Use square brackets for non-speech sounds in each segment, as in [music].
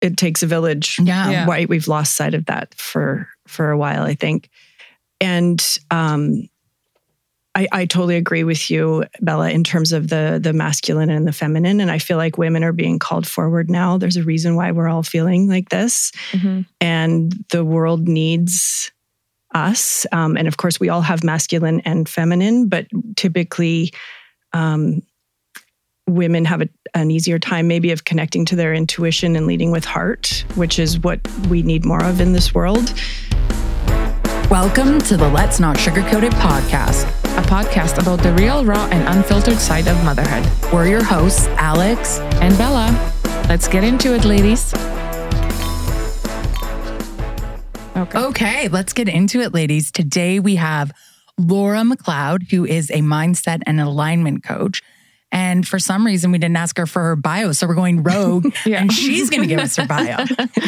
it takes a village. Yeah. Yeah. Right. We've lost sight of that for for a while, I think. And um I, I totally agree with you, Bella, in terms of the the masculine and the feminine. And I feel like women are being called forward now. There's a reason why we're all feeling like this. Mhm. And the world needs us. Um, and of course, we all have masculine and feminine, but typically um, women have a, an easier time maybe of connecting to their intuition and leading with heart, which is what we need more of in this world. Welcome to the Let's Not Sugarcoat It podcast. A podcast about the real, raw, and unfiltered side of motherhood. We're your hosts, Alex. And Bella, let's get into it, ladies. Okay. Okay, let's get into it, ladies. Today we have Laura McLeod, who is a mindset and alignment coach. And for some reason, we didn't ask her for her bio. So we're going rogue [laughs] Yeah. and she's going to give us her bio.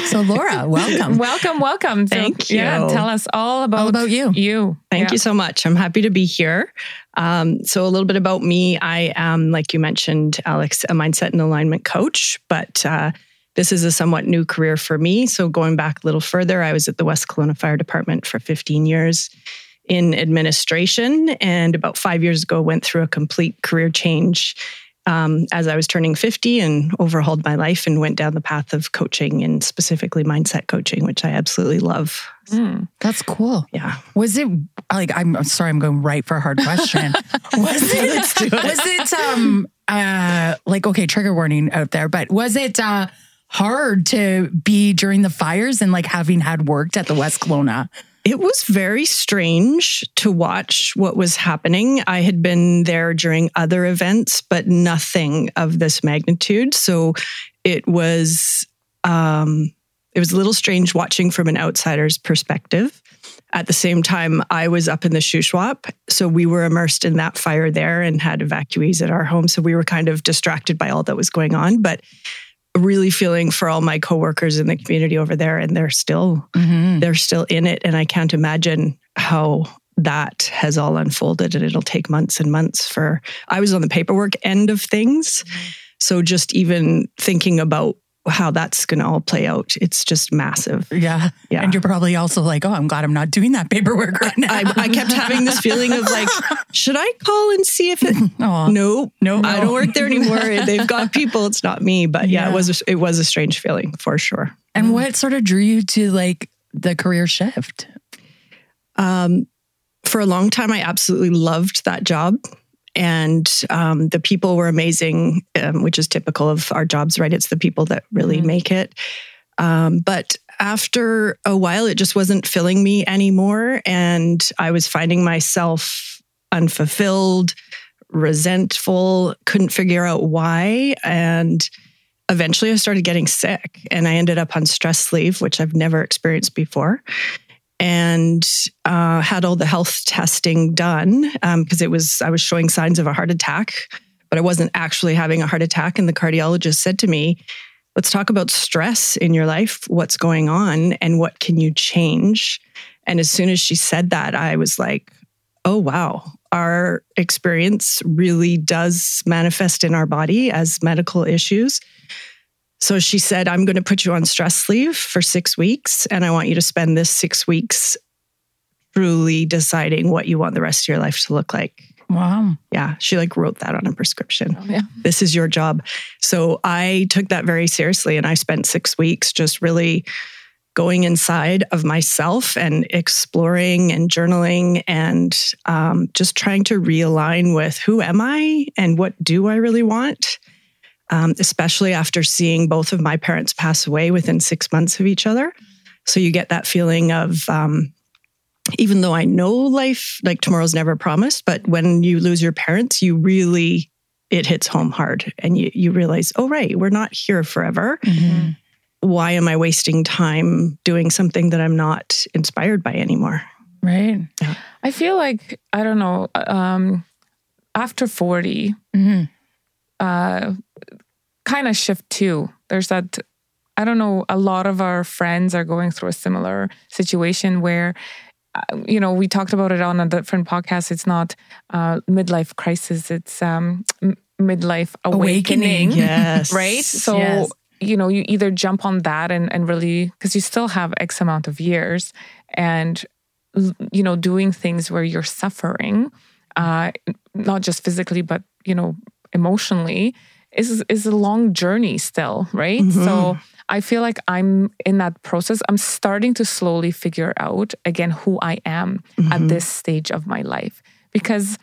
So, Laura, [laughs] welcome. Welcome, welcome. So, Thank Yeah, you. tell us all about, All about you. You. Thank Yeah. you so much. I'm happy to be here. Um, so, a little bit about me I am, like you mentioned, Alex, a mindset and alignment coach, but uh, this is a somewhat new career for me. So, going back a little further, I was at the West Kelowna Fire Department for 15 years in administration. And about five years ago, went through a complete career change um, as I was turning 50 and overhauled my life and went down the path of coaching and specifically mindset coaching, which I absolutely love. Mm. That's cool. Yeah. Was it like I'm sorry, I'm going right for a hard question. [laughs] was it was it um uh like okay, trigger warning out there, but was it uh hard to be during the fires and like having had worked at the West Kelowna? It was very strange to watch what was happening. I had been there during other events, but nothing of this magnitude. So it was um, it was a little strange watching from an outsider's perspective. At the same time, I was up in the Shuswap, so we were immersed in that fire there and had evacuees at our home. So we were kind of distracted by all that was going on, but really feeling for all my coworkers in the community over there, and they're still Mm-hmm. they're still in it. And I can't imagine how that has all unfolded. And it'll take months and months for, I was on the paperwork end of things. So just even thinking about how that's going to all play out, it's just massive. Yeah. Yeah. And you're probably also like, oh, I'm glad I'm not doing that paperwork right now. I, I kept having this feeling of like, [laughs] should I call and see if it, [laughs] Aw. no, No. I don't work there anymore. [laughs] They've got people. It's not me. But yeah, Yeah. it was, a, it was a strange feeling for sure. And what sort of drew you to like the career shift? Um, for a long time, I absolutely loved that job. And um, the people were amazing, um, which is typical of our jobs, right? It's the people that really Mhm. make it. Um, but after a while, it just wasn't filling me anymore. And I was finding myself unfulfilled, resentful, couldn't figure out why. And eventually I started getting sick and I ended up on stress leave, which I've never experienced before and uh, had all the health testing done because it was I was showing signs of a heart attack, but I wasn't actually having a heart attack. And the cardiologist said to me, "Let's talk about stress in your life. What's going on, and what can you change?" And as soon as she said that, I was like, "Oh wow." Our experience really does manifest in our body as medical issues. So she said, I'm going to put you on stress leave for six weeks, and I want you to spend this six weeks truly deciding what you want the rest of your life to look like. Wow. Yeah, she like wrote that on a prescription. Oh, yeah. This is your job. So I took that very seriously, and I spent six weeks just really going inside of myself and exploring and journaling and um, just trying to realign with who am I and what do I really want um, especially after seeing both of my parents pass away within six months of each other. So you get that feeling of, um, even though I know life, like tomorrow's never promised, but when you lose your parents, you really, it hits home hard and you, you realize, oh, right, we're not here forever. Mhm. Why am I wasting time doing something that I'm not inspired by anymore? Right. I feel like, I don't know, um, after 40, Mhm. Uh, kind of shift too. There's that, I don't know, a lot of our friends are going through a similar situation where, uh, you know, we talked about it on a different podcast. It's not uh, midlife crisis, it's um, m- midlife awakening. Awakening. Yes. [laughs] Right. So, Yes. you know, you either jump on that and, and really, because you still have X amount of years and, you know, doing things where you're suffering, uh, not just physically, but, you know, emotionally is, is a long journey still, right? Mm-hmm. So I feel like I'm in that process. I'm starting to slowly figure out again who I am Mm-hmm. at this stage of my life because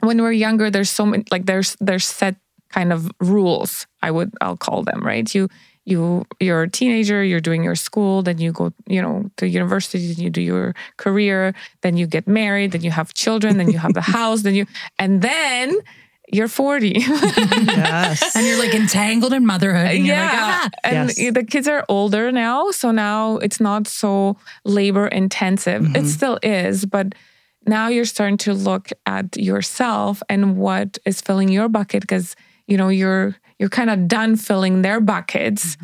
when we're younger there's so many like there's there's set kind of rules i would i'll call them right you you you're a teenager you're doing your school then you go you know to university then you do your career then you get married then you have children then you have the [laughs] house then you and then you're 40 [laughs] Yes. And you're like entangled in motherhood. And you're like, ah. and Yes. the kids are older now so now it's not so labor intensive it Mhm. still is but now you're starting to look at yourself and what is filling your bucket because you know you're you're kind of done filling their buckets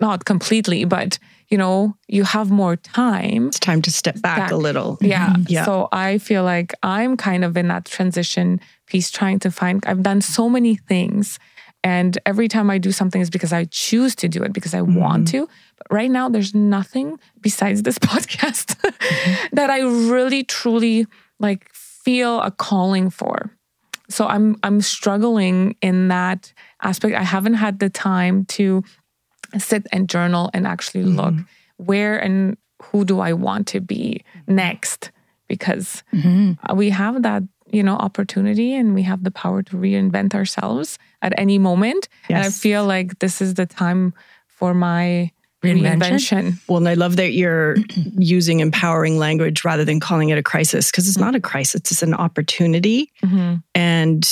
not completely but you know you have more time it's time to step back Back. a little. yeah. Mm-hmm. Yeah. So I feel like I'm kind of in that transition piece trying to find I've done so many things and every time I do something is because I choose to do it because I want mm-hmm. to. But right now there's nothing besides this [laughs] podcast mm-hmm. that I really truly like feel a calling for. So I'm I'm struggling in that aspect. I haven't had the time to sit and journal and actually look where and who do I want to be next because Mhm. we have that you know opportunity and we have the power to reinvent ourselves at any moment and I feel like this is the time for my Reinvention? reinvention. Well, and I love that you're [clears throat] using empowering language rather than calling it a crisis because it's not a crisis, it's an opportunity. Mhm. And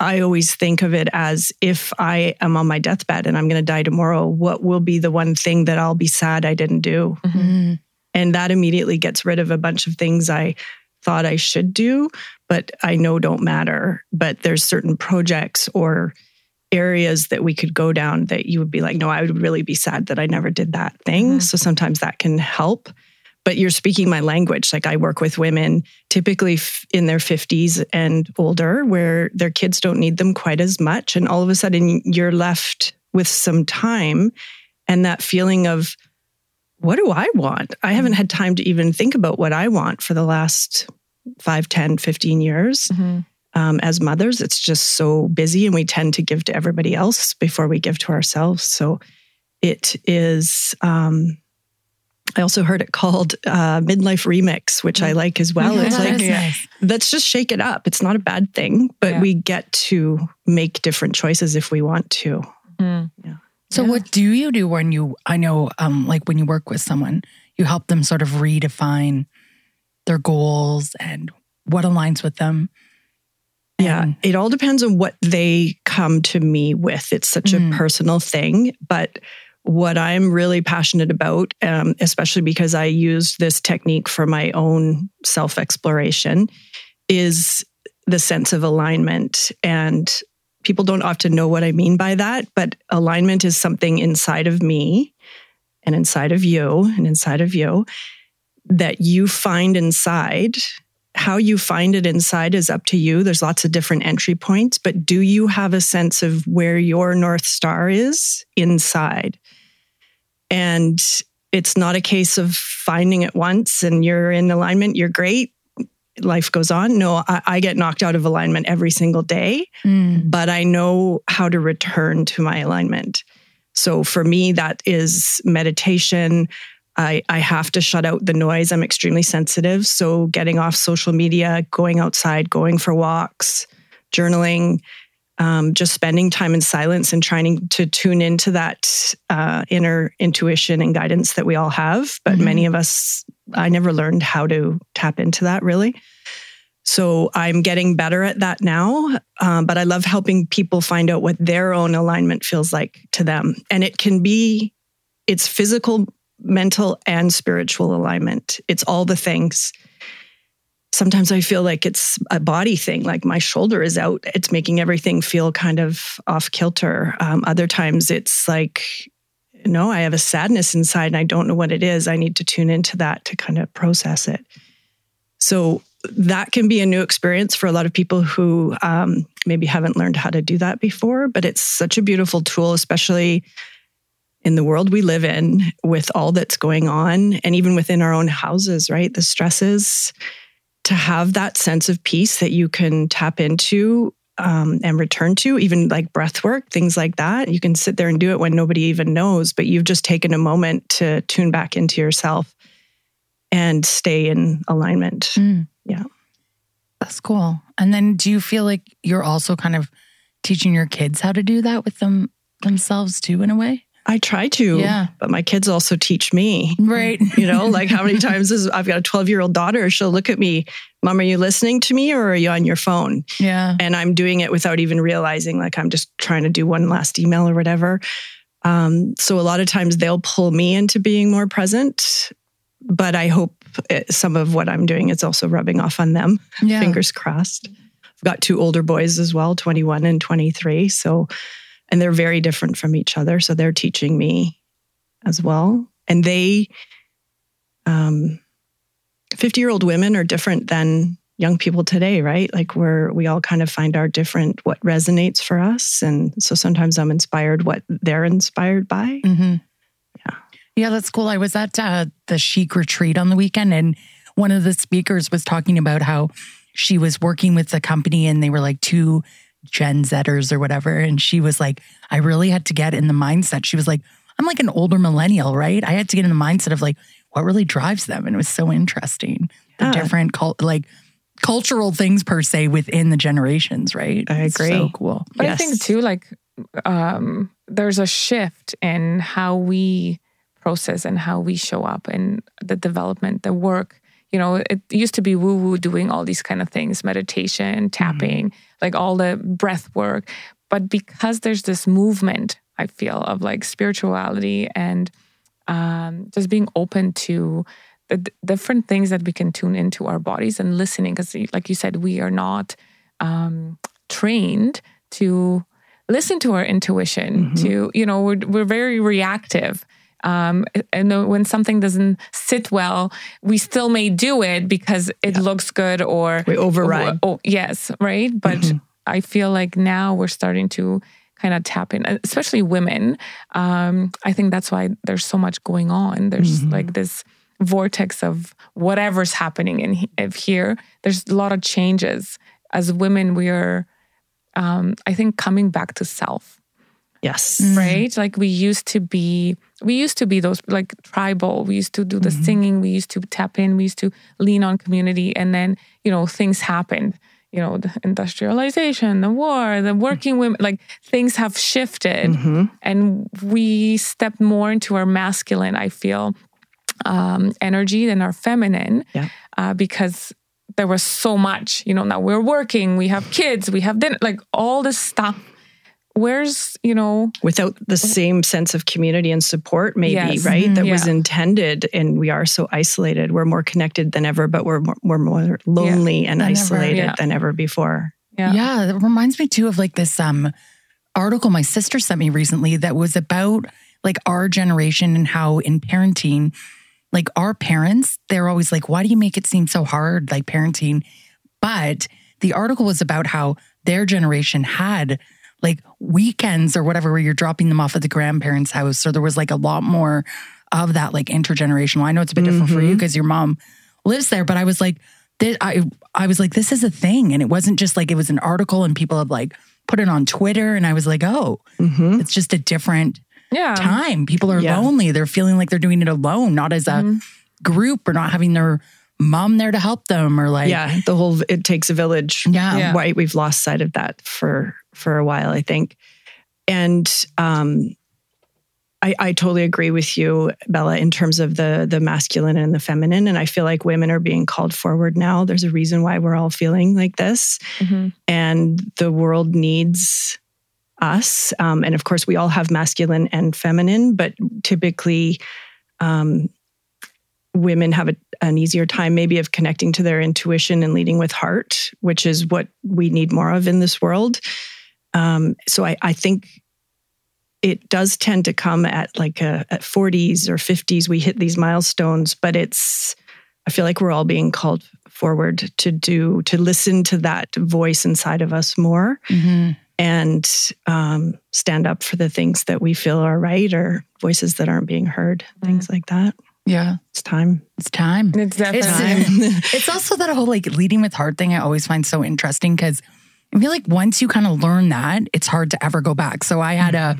I always think of it as if I am on my deathbed and I'm going to die tomorrow, what will be the one thing that I'll be sad I didn't do? Mm. And that immediately gets rid of a bunch of things I thought I should do, but I know don't matter. But there's certain projects or areas that we could go down that you would be like, no, I would really be sad that I never did that thing. Mhm. So sometimes that can help. But you're speaking my language. Like I work with women typically f- in their 50s and older where their kids don't need them quite as much. And all of a sudden you're left with some time and that feeling of, what do I want? I haven't had time to even think about what I want for the last 5, 10, 15 years. Mhm. Um, as mothers, it's just so busy and we tend to give to everybody else before we give to ourselves. So it is, um, I also heard it called uh, Midlife Remix, which I like as well. Mhm. It's like, yeah. nice. let's just shake it up. It's not a bad thing, but Yeah. we get to make different choices if we want to. Mhm. So Yeah. what do you do when you I know um like when you work with someone, you help them sort of redefine their goals and what aligns with them. Yeah, it all depends on what they come to me with. It's such Mm. a personal thing. But what I'm really passionate about, um, especially because I used this technique for my own self exploration, is the sense of alignment. And people don't often know what I mean by that, but alignment is something inside of me and inside of you and inside of you that you find inside how you find it inside is up to you. There's lots of different entry points, but do you have a sense of where your North Star is inside? And it's not a case of finding it once and you're in alignment, you're great, life goes on. No, I, I get knocked out of alignment every single day Mm. but I know how to return to my alignment. So for me, that is meditation. I, I have to shut out the noise. I'm extremely sensitive. So getting off social media, going outside, going for walks, journaling, um, just spending time in silence and trying to tune into that uh, inner intuition and guidance that we all have. But Mhm. many of us, I never learned how to tap into that really. So I'm getting better at that now. Um, but I love helping people find out what their own alignment feels like to them. And it can be, it's physical, mental, and spiritual alignment. It's all the things. Sometimes I feel like it's a body thing, like my shoulder is out. It's making everything feel kind of off kilter. Um, other times it's like, no, I have a sadness inside and I don't know what it is. I need to tune into that to kind of process it. So that can be a new experience for a lot of people who um, maybe haven't learned how to do that before. But it's such a beautiful tool, especially in the world we live in with all that's going on and even within our own houses, right? The stresses to have that sense of peace that you can tap into um, and return to, even like breath work, things like that. You can sit there and do it when nobody even knows, but you've just taken a moment to tune back into yourself and stay in alignment. Mm. Yeah. That's cool. And then do you feel like you're also kind of teaching your kids how to do that with them themselves too in a way? I try to, yeah. but my kids also teach me. Right. [laughs] You know, like how many [laughs] times is I've got a 12 year old daughter, she'll look at me, Mom, are you listening to me or are you on your phone? Yeah. And I'm doing it without even realizing, like I'm just trying to do one last email or whatever. Um, so a lot of times they'll pull me into being more present, but I hope it, some of what I'm doing is also rubbing off on them. Yeah. Fingers crossed. I've got two older boys as well, 21 and 23. So and they're very different from each other. So they're teaching me as well. And they, um, 50 year old women are different than young people today, right? Like we're, we all kind of find our different, what resonates for us. And so sometimes I'm inspired what they're inspired by. Mm-hmm. Yeah. Yeah, that's cool. I was at uh, the Chic retreat on the weekend and one of the speakers was talking about how she was working with the company and they were like two Gen Zers or whatever. And she was like, I really had to get in the mindset. She was like, I'm like an older millennial, right? I had to get in the mindset of like, what really drives them? And it was so interesting. The different cult, like cultural things per se within the generations, right? I agree. so cool. But yes. I think too, like, um, there's a shift in how we process and how we show up and the development, the work you know it used to be woo woo doing all these kind of things meditation mm-hmm. tapping mm-hmm. Like all the breath work but because there's this movement i feel of like spirituality and um, just being open to the d- different things that we can tune into our bodies and listening because like you said we are not um, trained to listen to our intuition mm-hmm. to you know we're, we're very reactive um, and when something doesn't sit well, we still may do it because it yeah. looks good or we override. Oh, yes, right. But mm-hmm. I feel like now we're starting to kind of tap in, especially women. Um, I think that's why there's so much going on. There's mm-hmm. like this vortex of whatever's happening in if here. There's a lot of changes. As women, we are, um, I think, coming back to self. Yes. Right? Like we used to be we used to be those like tribal. We used to do the mm-hmm. singing, we used to tap in, we used to lean on community and then, you know, things happened. You know, the industrialization, the war, the working women, like things have shifted mm-hmm. and we stepped more into our masculine, I feel, um, energy than our feminine yeah. uh, because there was so much, you know, now we're working, we have kids, we have dinner, like all this stuff where's you know without the same sense of community and support maybe yes. right that yeah. was intended and we are so isolated we're more connected than ever but we're more, we're more lonely yeah. and than isolated ever, yeah. than ever before yeah yeah it reminds me too of like this um article my sister sent me recently that was about like our generation and how in parenting like our parents they're always like why do you make it seem so hard like parenting but the article was about how their generation had like weekends or whatever where you're dropping them off at the grandparents' house. So there was like a lot more of that like intergenerational. I know it's a bit different mm-hmm. for you because mm-hmm. your mom lives there, but I was like, this, I I was like, this is a thing, and it wasn't just like it was an article and people had like put it on Twitter, and I was like, oh, mm-hmm. it's just a different yeah. time. People are yeah. lonely; they're feeling like they're doing it alone, not as a mm-hmm. group or not having their mom there to help them or like yeah the whole it takes a village yeah, yeah. why we've lost sight of that for for a while, I think. And um, I, I totally agree with you, Bella, in terms of the the masculine and the feminine. And I feel like women are being called forward now. There's a reason why we're all feeling like this, mm-hmm. and the world needs us. Um, and of course, we all have masculine and feminine, but typically, um, women have a, an easier time maybe of connecting to their intuition and leading with heart, which is what we need more of in this world. Um, so I, I think it does tend to come at like a, at 40s or 50s we hit these milestones but it's i feel like we're all being called forward to do to listen to that voice inside of us more Mm-hmm. and um, stand up for the things that we feel are right or voices that aren't being heard, things like that. Yeah, It's time. it's time. It's definitely It's, [laughs] it's also that whole like leading with heart thing I always find so interesting because I feel like once you kind of learn that, it's hard to ever go back. So I had a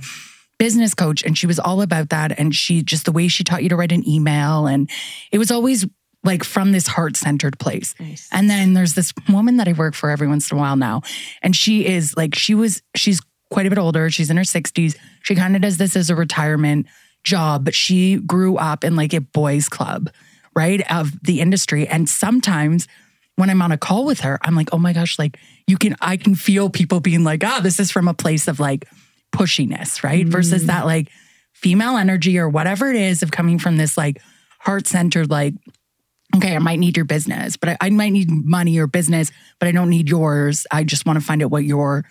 business coach and she was all about that. And she just the way she taught you to write an email, and it was always like from this heart centered place. Nice. And then there's this woman that I work for every once in a while now. And she is like, she was, she's quite a bit older. She's in her 60s. She kind of does this as a retirement job, but she grew up in like a boys' club, right? Of the industry. And sometimes when I'm on a call with her, I'm like, oh my gosh, like you can, I can feel people being like, ah, this is from a place of like pushiness, right? Versus that like female energy or whatever it is of coming from this like heart centered, like, okay, I might need your business, but I, I might need money or business, but I don't need yours. I just want to find out what your,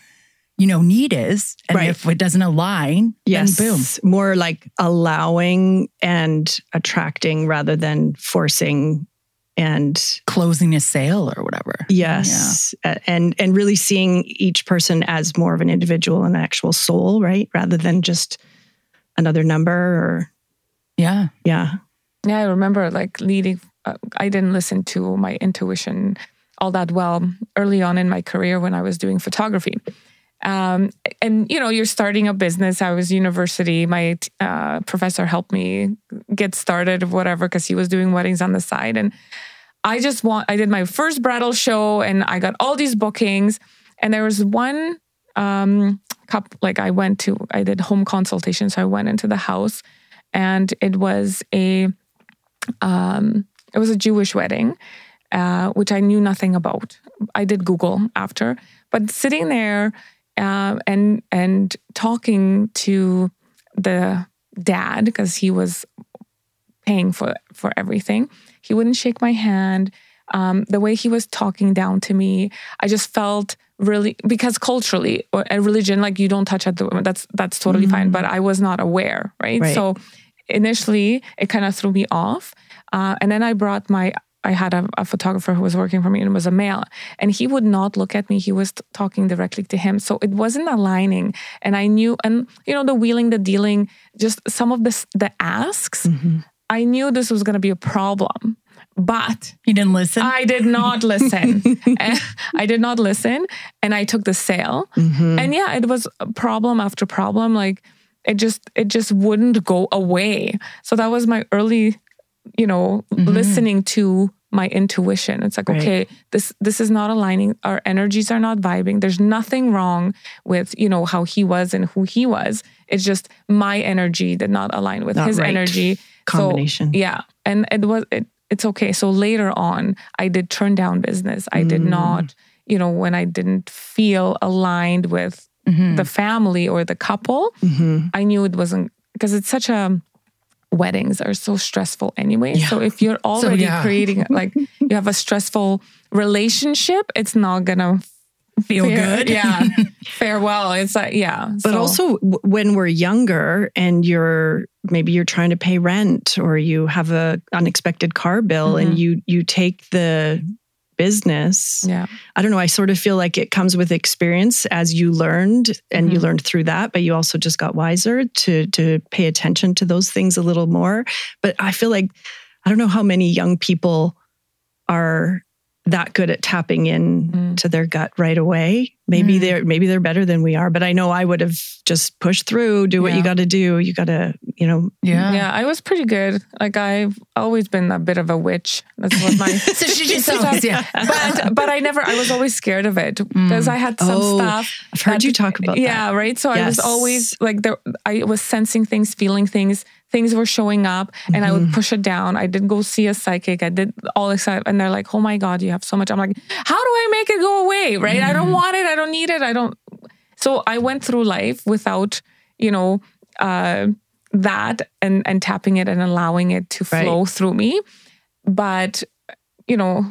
you know, need is. And Right. if it doesn't align, Yes. then boom. More like allowing and attracting rather than forcing and Closing a sale or whatever. yes a- and and really seeing each person as more of an individual and an actual soul right rather than just another number or Yeah. yeah Yeah, I remember like leading. Uh, I didn't listen to my intuition all that well early on in my career when I was doing photography. Um, and you know, you're starting a business. I was university. My uh, professor helped me get started, of whatever, because he was doing weddings on the side. And I just want. I did my first bridal show, and I got all these bookings. And there was one um, couple. Like I went to. I did home consultation, so I went into the house, and it was a um, it was a Jewish wedding, uh, which I knew nothing about. I did Google after, but sitting there uh, and and talking to the dad because he was paying for for everything. He wouldn't shake my hand. Um, the way he was talking down to me, I just felt really because culturally or a religion, like you don't touch at the women. That's that's totally fine. But I was not aware, right? Right. So initially, it kind of threw me off. Uh, and then I brought my. I had a, a photographer who was working for me and was a male, and he would not look at me. He was t- talking directly to him, so it wasn't aligning. And I knew, and you know, the wheeling, the dealing, just some of the the asks. Mm-hmm. I knew this was going to be a problem, but You didn't listen? I did not listen. [laughs] I did not listen, and I took the sale. Mm-hmm. And yeah, it was problem after problem. Like it just it just wouldn't go away. So that was my early, you know, listening to my intuition. It's like, Right. okay, this this is not aligning. Our energies are not vibing. There's nothing wrong with, you know, how he was and who he was. It's just my energy did not align with Not his right. energy. So, Combination. yeah. And it was it, it's okay. So later on, I did turn down business. I did Mm. not, you know, when I didn't feel aligned with Mhm. the family or the couple, Mhm. I knew it wasn't because it's such a weddings are so stressful anyway. So if you're already yeah. creating [laughs] like you have a stressful relationship, it's not gonna Feel good. [laughs] Yeah. [laughs] farewell. It's like yeah. but so- also w- when we're younger and you're maybe you're trying to pay rent or you have a unexpected car bill and mm-hmm. you you take the business yeah. i don't know i sort of feel like it comes with experience as you learned and you Mhm. learned through that but you also just got wiser to to pay attention to those things a little more but i feel like i don't know how many young people are that good at tapping in Mm. to their gut right away maybe Mm. they're maybe they're better than we are but i know i would have just pushed through do what Yeah. you got to do you got to you know Yeah. Yeah, I was pretty good. Like I've always been a bit of a witch. That's what my [laughs] So she just always, yeah. [laughs] but but I never I was always scared of it because I had some Oh, stuff. i've heard that- you talk about yeah, that right. So I was always like there. I was sensing things, feeling things. Things were showing up, and I would Mm-hmm. push it down. I did go see a psychic. I did all this, stuff, and they're like, "Oh my god, you have so much." I'm like, "How do I make it go away?" Right? I don't Mm-hmm. want it. I don't need it. I don't. So I went through life without, you know, uh, that and and tapping it and allowing it to Right. flow through me. But you know,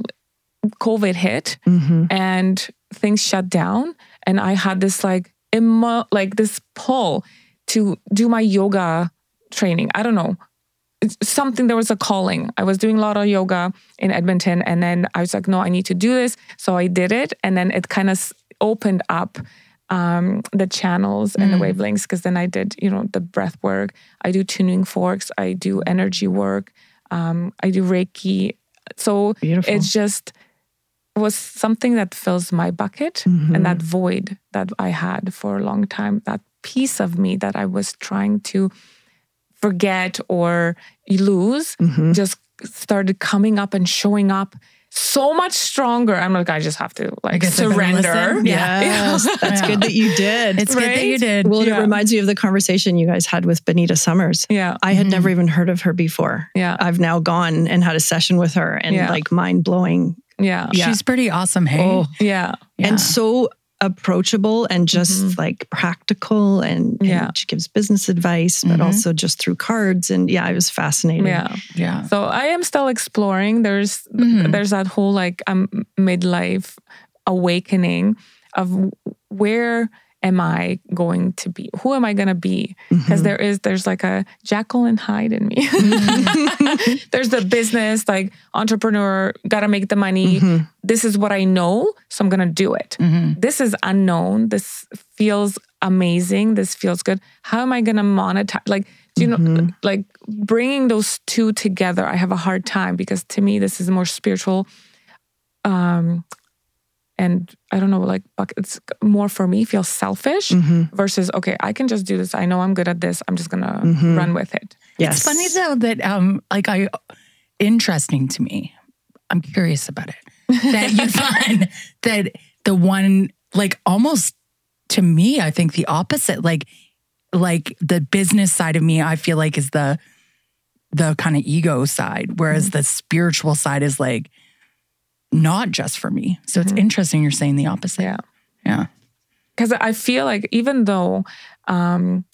COVID hit Mhm. and things shut down and i had this like emo- like this pull to do my yoga training i don't know it's something there was a calling. I was doing a lot of yoga in Edmonton and then I was like no, I need to do this. So I did it and then it kind of opened up um, the channels and the wavelengths because then I did, you know, the breath work. I do tuning forks. I do energy work. Um, I do Reiki. So Beautiful. it's just was something that fills my bucket and that void that I had for a long time. That piece of me that I was trying to forget or lose mm-hmm. just started coming up and showing up so much stronger. I'm like, I just have to like guess I better surrender. [laughs] Yeah. Yes, [laughs] that's good that you did. It's good that you did. well, Yeah. it reminds me of the conversation you guys had with Benita Summers. Yeah. I had mm-hmm. never even heard of her before. Yeah. I've now gone and had a session with her and Yeah. like mind blowing. Yeah. Yeah. She's pretty awesome. Hey. Oh, Yeah. Yeah. and so approachable and just Mhm. like practical and, and Yeah. she gives business advice but Mhm. also just through cards and yeah it was fascinating Yeah. yeah. So I am still exploring. There's Mhm. there's that whole like um, midlife awakening of where am I going to be? Who am I going to be? Because Mhm. is there's like a and Hyde in me. [laughs] there's the business like entrepreneur, got to make the money. Mhm. This is what I know, so I'm going to do it. Mhm. This is unknown. This feels amazing. This feels good. How am I going to monetize? Like, do you know, Mhm. like bringing those two together, I have a hard time because to me, this is more spiritual. Um, and I don't know, like, buck- it's more for me, feels selfish Mhm. versus, okay, I can just do this. I know I'm good at this. I'm just going to Mhm. run with it. yes It's funny though that um like I interesting to me. I'm curious about it. That you [laughs] find that the one like almost to me, I think the opposite. Like like the business side of me, I feel like is the the kind of ego side, whereas the spiritual side is like not just for me. So it's interesting you're saying the opposite. Yeah. Yeah. because I feel like even though um,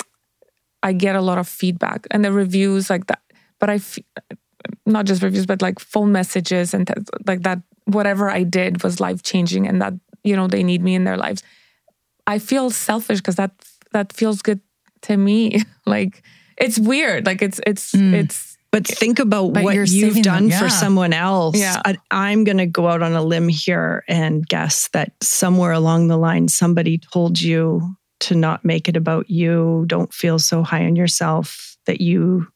I get a lot of feedback and the reviews like that, but I f- not just reviews, but like phone messages and th- like that. Whatever I did was life changing, and that you know they need me in their lives. I feel selfish because that that feels good to me. [laughs] like it's weird. Like it's it's it's but think about But what you've done them, for someone else Yeah. I, i'm going to go out on a limb here and guess that somewhere along the line somebody told you to not make it about you don't feel so high on yourself that you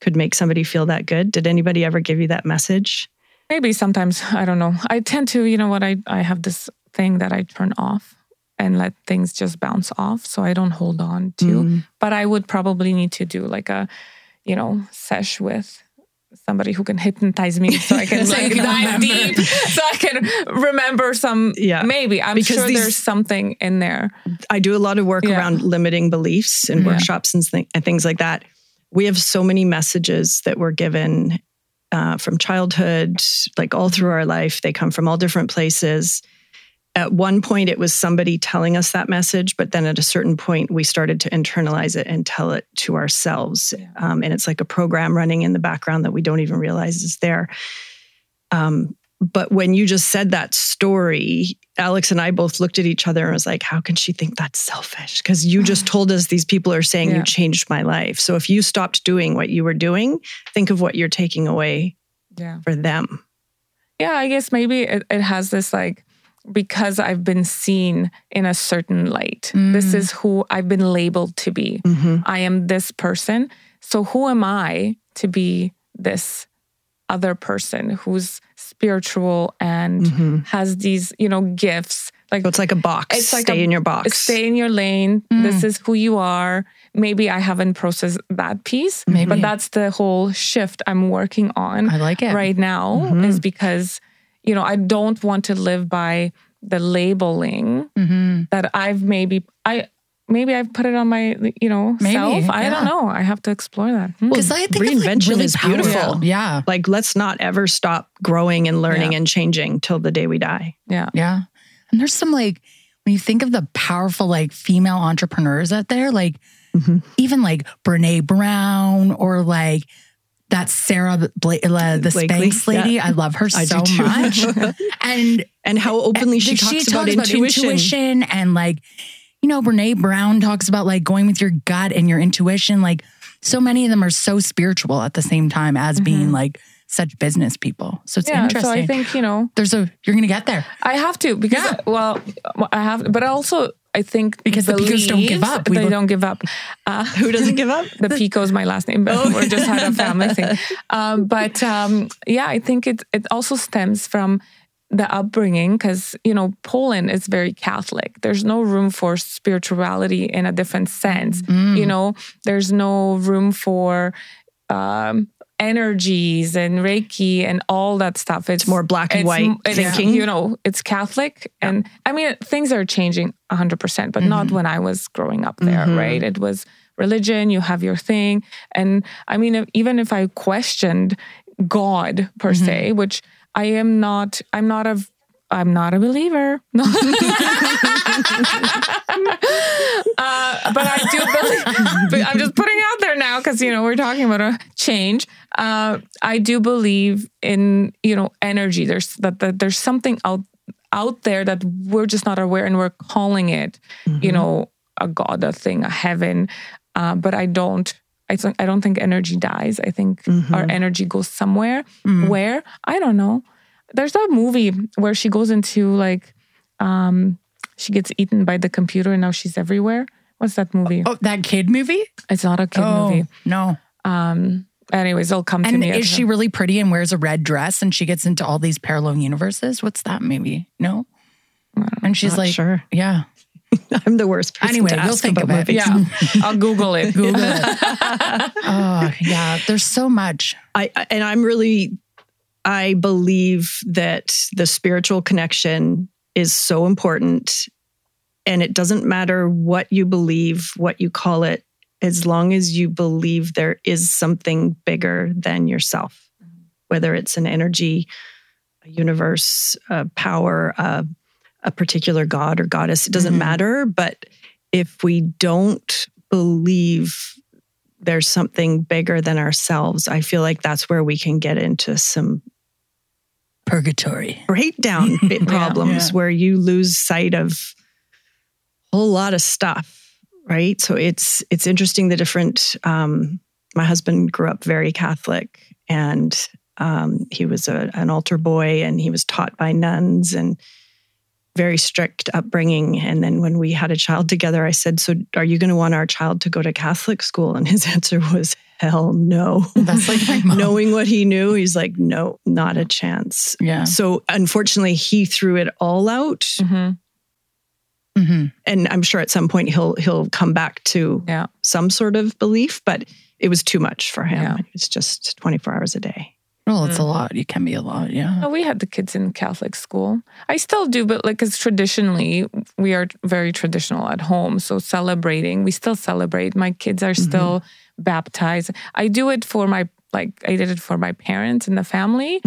could make somebody feel that good did anybody ever give you that message maybe sometimes I don't know. I tend to you know what I I have this thing that I turn off and let things just bounce off, so I don't hold on to. Mm. but I would probably need to do like a, you know, sesh with somebody who can hypnotize me so I can [laughs] So like dive remember. deep, [laughs] so I can remember some. Yeah. maybe I'm Because sure these- there's something in there. I do a lot of work Yeah. around limiting beliefs and Yeah. workshops and, th- and things like that. We have so many messages that were given uh, from childhood, like all through our life. They come from all different places. At one point, it was somebody telling us that message, but then at a certain point, we started to internalize it and tell it to ourselves. Um, and it's like a program running in the background that we don't even realize is there. Um, but when you just said that story, Alex and I both looked at each other and was like, how can she think that's selfish? Because you just [sighs] told us these people are saying Yeah. you changed my life. So if you stopped doing what you were doing, think of what you're taking away Yeah, for them. yeah. I guess maybe it, it has this like because I've been seen in a certain light. This Mm. is who I've been labeled to be. Mhm. I am this person. So who am I to be this other person who's spiritual and Mhm. has these, you know, gifts? Like So it's like a box. It's like Stay a- in your box. stay in your lane. This is who you are. Maybe I haven't processed that piece, Maybe. but that's the whole shift I'm working on I like it. right now Mhm. is because, you know, I don't want to live by the labeling hmm that I've maybe I maybe I've put it on my you know Maybe, self. I yeah. don't know. I have to explore that. Hmm. Because I think it's, like, reinvention really is beautiful. powerful. Yeah. like, let's not ever stop growing and learning Yeah. and changing till the day we die. Yeah. Yeah. And there's some like, when you think of the powerful like female entrepreneurs out there, like Mhm. even like Brene Brown or like that Sarah Bla- uh, the Blakely, Spanx lady. I love her [laughs] I so much. [laughs] and and how openly she, talks, about, intuition. intuition and like, you know, Brene Brown talks about like going with your gut and your intuition. Like so many of them are so spiritual at the same time as Mhm. being like such business people. So it's yeah. interesting. So I think you know There's a you're gonna get there. I have to because Yeah. well I have, but also I think Because the Picos don't give up. We They don't give up. Uh, [laughs] Who doesn't give up? the Pico is my last name, but we just had a family thing. [laughs] Um, but um, yeah, I think it it also stems from the upbringing because you know Poland is very Catholic. There's no room for spirituality in a different sense. Mm. You know, there's no room for um, energies and Reiki and all that stuff. It's More black and white it's, thinking. You know, it's Catholic, and I mean things are changing hundred percent, but not when I was growing up there. Mhm. Right? It was religion. You have your thing, and I mean, if- even if I questioned God per se, which I am not, I'm not a. I'm not a believer. No. [laughs] uh, but I do believe, but I'm just putting it out there now because, you know, we're talking about a change. Uh, I do believe in, you know, energy. There's that, that there's something out out there that we're just not aware and we're calling it, you know, a God, a thing, a heaven. Uh, but I don't, I, th- I don't think energy dies. I think our energy goes somewhere where, I don't know. There's that movie where she goes into like, um, she gets eaten by the computer and now she's everywhere. What's that movie? Oh, that kid movie? It's not a kid oh, movie. no. Um, anyways, it'll come to And me. is she really pretty and wears a red dress and she gets into all these parallel universes? What's that movie? No. And she's Not like, sure. yeah. [laughs] I'm the worst person Anyway, to you'll ask think about of it. movies. Yeah, [laughs] I'll Google it. Google it. [laughs] oh, yeah. There's so much. I I- and I'm really I believe that the spiritual connection is so important and it doesn't matter what you believe, what you call it, as long as you believe there is something bigger than yourself. Whether it's an energy, a universe, a power, a, a particular god or goddess, it doesn't Mhm. matter, but if we don't believe there's something bigger than ourselves, I feel like that's where we can get into some Purgatory. breakdown [laughs] bit problems Yeah. where you lose sight of a whole lot of stuff, right? So it's it's interesting the different. Um, my husband grew up very Catholic, and um, he was a, an altar boy, and he was taught by nuns and very strict upbringing. And then when we had a child together, I said, "So are you going to want our child to go to Catholic school?" And his [laughs] answer was, "Hell no." That's like my mom. Knowing what he knew, he's like, "No, not a chance." Yeah. So unfortunately, he threw it all out, Mhm. hmm and I'm sure at some point he'll he'll come back to Yeah. some sort of belief, but it was too much for him. Yeah. It was just 24 hours a day. Well, it's a lot. You can be a lot. Yeah. Oh, we had the kids in Catholic school. I still do, but like, because traditionally we are very traditional at home. So celebrating, we still celebrate. My kids are still baptized. I do it for my, like, I did it for my parents and the family.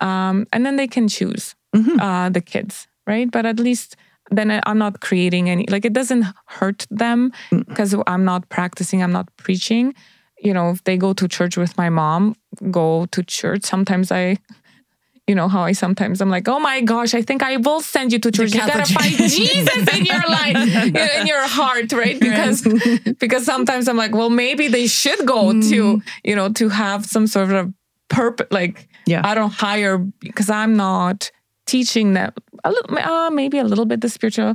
Um, and then they can choose Mhm. uh, the kids, right? But at least then I'm not creating any, like, it doesn't hurt them because I'm not practicing, I'm not preaching. You know, if they go to church with my mom, go to church. Sometimes I, you know how I sometimes I'm like, oh my gosh, I think I will send you to church. You gotta find. Jesus in your life, in your heart, right? Because because sometimes I'm like, well, maybe they should go to, you know, to have some sort of purpose, like Yeah. I don't hire because I'm not teaching them a little, uh, maybe a little bit the spiritual.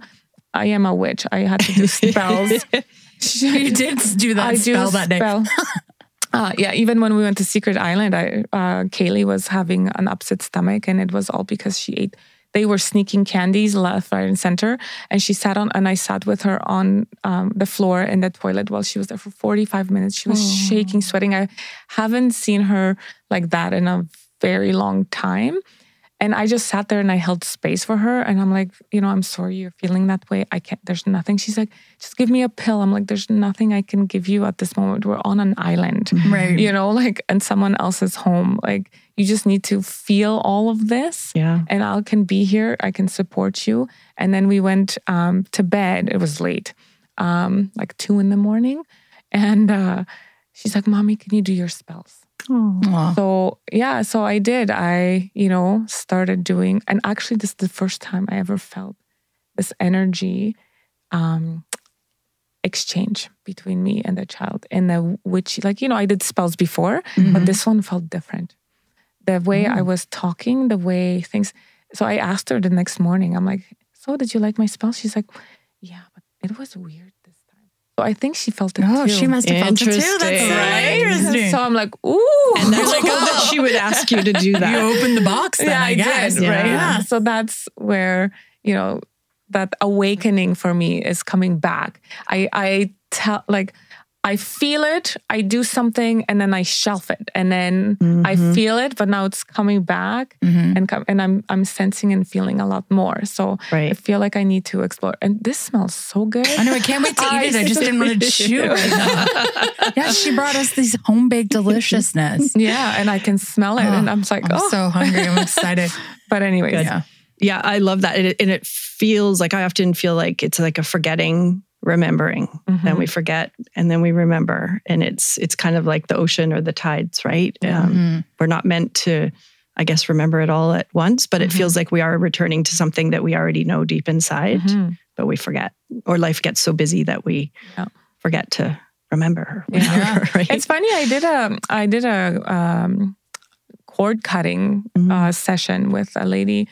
I am a witch. I had to do spells. [laughs] [laughs] You did do that I spell do that day. [laughs] Uh, yeah, even when we went to Secret Island, I uh, Kaylee was having an upset stomach, and it was all because she ate. They were sneaking candies left, right, and center, and she sat on. And I sat with her on um, the floor in the toilet while she was there for forty-five minutes. She was shaking, sweating. I haven't seen her like that in a very long time. And I just sat there and I held space for her. And I'm like, you know, I'm sorry you're feeling that way. I can't, there's nothing. She's like, just give me a pill. I'm like, there's nothing I can give you at this moment. We're on an island, Right. you know, like, and someone else's home. Like, you just need to feel all of this. Yeah. And I can be here. I can support you. And then we went um, to bed. It was late, um, like two in the morning. And uh, she's like, Mommy, can you do your spells? Aw. So yeah, so I did. I, you know, started doing, and actually, this is the first time I ever felt this energy um, exchange between me and the child And the which like you know i did spells before Mm-hmm. but this one felt different the way i Mm. was talking the way things so i asked her the next morning i'm like so did you like my spell she's like yeah but it was weird so i think she felt it oh, too. Oh, too she must have felt it too. That's right interesting. so i'm like ooh And that's good oh, that she would ask you to do that. you that. opened the box then, yeah, I, guess. did, right? Yeah. So that's where, you know, that awakening for me is coming back. I I tell like I feel it, I do something, and then I shelf it, and then I Mhm. feel it, but now it's coming back, Mhm. and come, and I'm I'm sensing and feeling a lot more. So I feel like I need to explore. And this smells so good. I know. I can't wait to eat it. I [laughs] just didn't want to [laughs] chew right. Yeah, she brought us these home baked deliciousness. [laughs] Yeah, and I can smell it, and I'm just like, I'm oh. so hungry. I'm excited. but anyways, Yeah. Yeah, I love that. And it, and it feels like I often feel like it's like a forgetting, remembering. Mhm. Then we forget and then we remember. And it's it's kind of like the ocean or the tides, right? Yeah. Um, Mhm. we're not meant to, I guess, remember it all at once, but it Mhm. feels like we are returning to something that we already know deep inside, Mhm. but we forget. Or life gets so busy that we Yeah. forget to remember. [laughs] Yeah. right? It's funny. I did a I did a um, cord cutting Mhm. uh, session with a lady,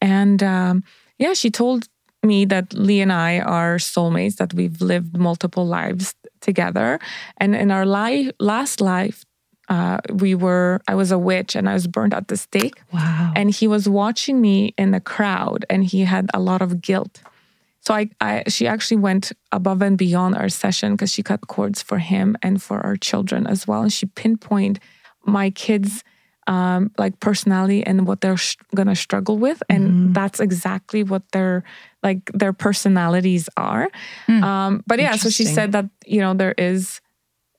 and um, yeah, she told me that Lee and I are soulmates. That we've lived multiple lives together, and in our life, last life, uh, we were. I was a witch, and I was burned at the stake. wow. And he was watching me in the crowd, and he had a lot of guilt. So I, I she actually went above and beyond our session because she cut cords for him and for our children as well. And she pinpointed my kids' um, like personality and what they're sh- gonna struggle with, and Mhm. that's exactly what their like their personalities are. Hmm. Um, but yeah, so she said that you know there is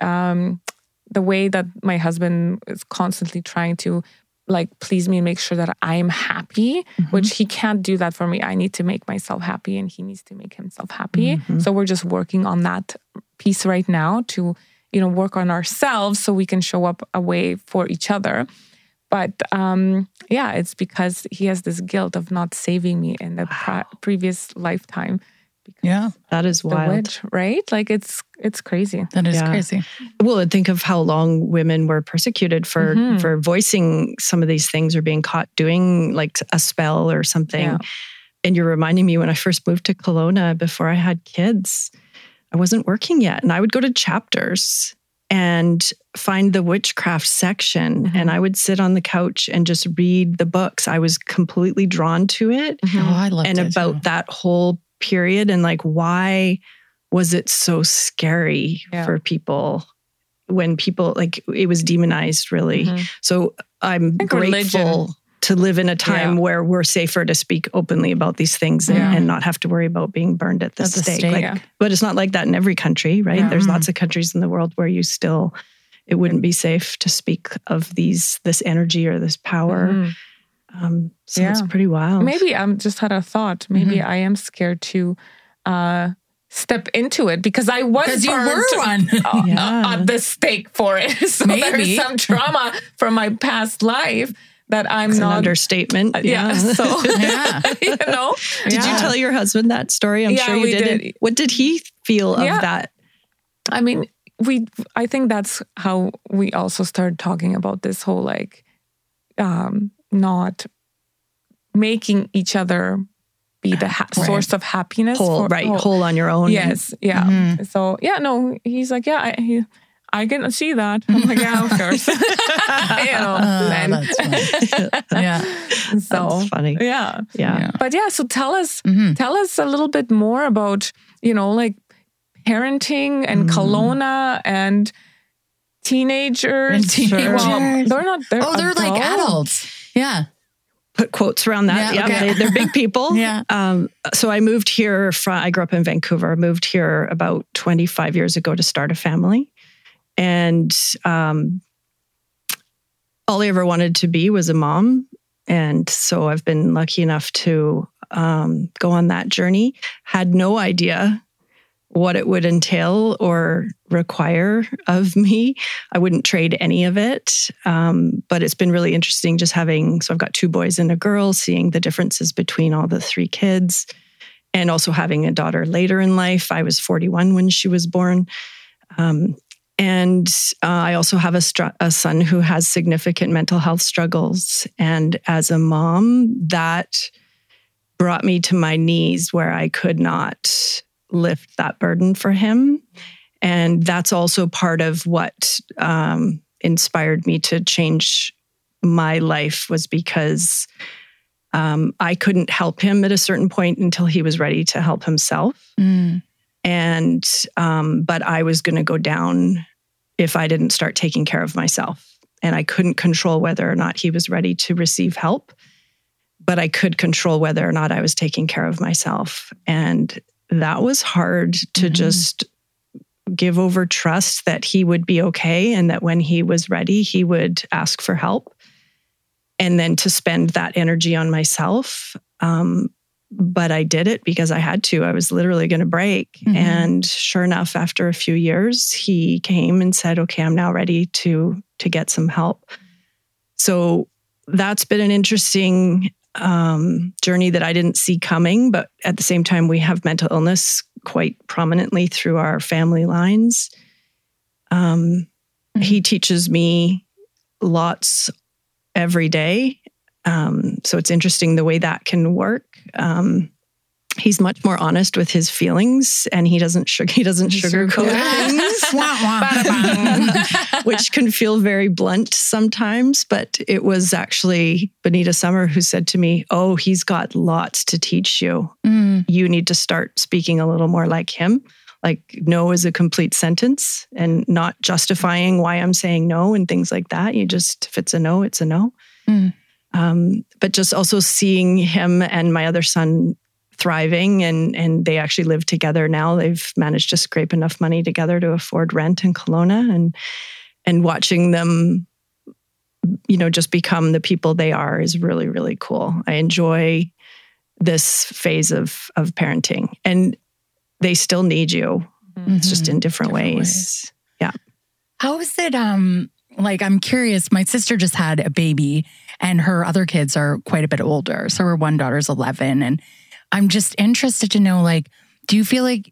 um, the way that my husband is constantly trying to like please me and make sure that I am happy, Mm-hmm. which he can't do that for me. I need to make myself happy and he needs to make himself happy. Mhm. So we're just working on that piece right now to, you know, work on ourselves so we can show up a way for each other. But um, yeah, it's because he has this guilt of not saving me in the pri- previous lifetime. Yeah, that is The wild. witch, right? Like it's it's crazy. that is Yeah. crazy. Well, and think of how long women were persecuted for Mhm. for voicing some of these things or being caught doing like a spell or something. Yeah. And you're reminding me when I first moved to Kelowna before I had kids, I wasn't working yet, and I would go to chapters and find the witchcraft section, Mhm. and I would sit on the couch and just read the books. I was completely drawn to it Oh, I love and it. about too. that whole period and like why was it so scary Yeah. for people when people like it was demonized really Mhm. so i'm grateful religion- to live in a time Yeah. where we're safer to speak openly about these things and, Yeah. and not have to worry about being burned at the At the stake stake. like, Yeah. but it's not like that in every country right Yeah. there's Mhm. lots of countries in the world where you still it wouldn't be safe to speak of these this energy or this power Mhm. um, so it's pretty wild Maybe I'm just had a thought. Maybe Mm-hmm. I am scared to uh, step into it because I was you were one. [laughs] uh, Yeah. at the stake for it. [laughs] So Maybe. there's some trauma from my past life that I'm it's an not. understatement yeah. So [laughs] Yeah. [laughs] you know. Did you tell your husband that story? I'm Yeah, sure you did. did. What did he feel Yeah. of that? I mean, we. I think that's how we also started talking about this whole like, um, not making each other be the ha- Right. source of happiness. Whole, for- right? whole- Whole on your own. Yes, yeah. Mhm. So yeah, no, he's like, yeah, I, he, I can see that. I'm like, yeah, of course. you know, Oh, then- that's funny. [laughs] Yeah. so That's funny. yeah, Yeah. Yeah. but yeah. So tell us, Mhm. tell us a little bit more about you know like parenting and Mm. Kelowna and teenagers. And teenagers. Well, they're not. They're Oh, they're like adults. adults. Yeah. Put quotes around that. Yeah, Yeah, okay. they, they're big people. [laughs] Yeah. Um, so I moved here from. I grew up in Vancouver. Moved here about 25 years ago to start a family, and um, all I ever wanted to be was a mom. And so I've been lucky enough to um, go on that journey. Had no idea what it would entail or require of me. I wouldn't trade any of it. Um, but it's been really interesting just having, so I've got two boys and a girl, seeing the differences between all the three kids and also having a daughter later in life. I was 41 when she was born. Um, and uh, I also have a, str- a son who has significant mental health struggles. And as a mom, that brought me to my knees where I could not lift that burden for him. And that's also part of what um, inspired me to change my life was because um, I couldn't help him at a certain point until he was ready to help himself. Mm. And, um, but I was going to go down if I didn't start taking care of myself. And I couldn't control whether or not he was ready to receive help, but I could control whether or not I was taking care of myself. And that was hard to Mhm. just give over trust that he would be okay and that when he was ready, he would ask for help. And then to spend that energy on myself. Um, but I did it because I had to. I was literally going to break. Mhm. And sure enough, after a few years, he came and said, "Okay, I'm now ready to to get some help." So that's been an interesting um, journey that I didn't see coming. But at the same time, we have mental illness quite prominently through our family lines. Um, Mhm. He teaches me lots every day. Um, so it's interesting the way that can work. Um, he's much more honest with his feelings, and he doesn't sugar he doesn't sugarcoat things [laughs] [laughs] which can feel very blunt sometimes. But it was actually Benita Summer who said to me, Oh, he's got lots to teach you. Mm. You need to start speaking a little more like him. Like, no is a complete sentence and not justifying why I'm saying no and things like that. You just, if it's a no, it's a no. Mm. Um, but just also seeing him and my other son thriving and and they actually live together now they've managed to scrape enough money together to afford rent in Kelowna and and watching them you know just become the people they are is really really cool i enjoy this phase of of parenting and they still need you it's just Mhm. in different, Different ways. How is it? Um, like I'm curious. My sister just had a baby, and her other kids are quite a bit older. So her one daughter's 11, and I'm just interested to know, like, do you feel like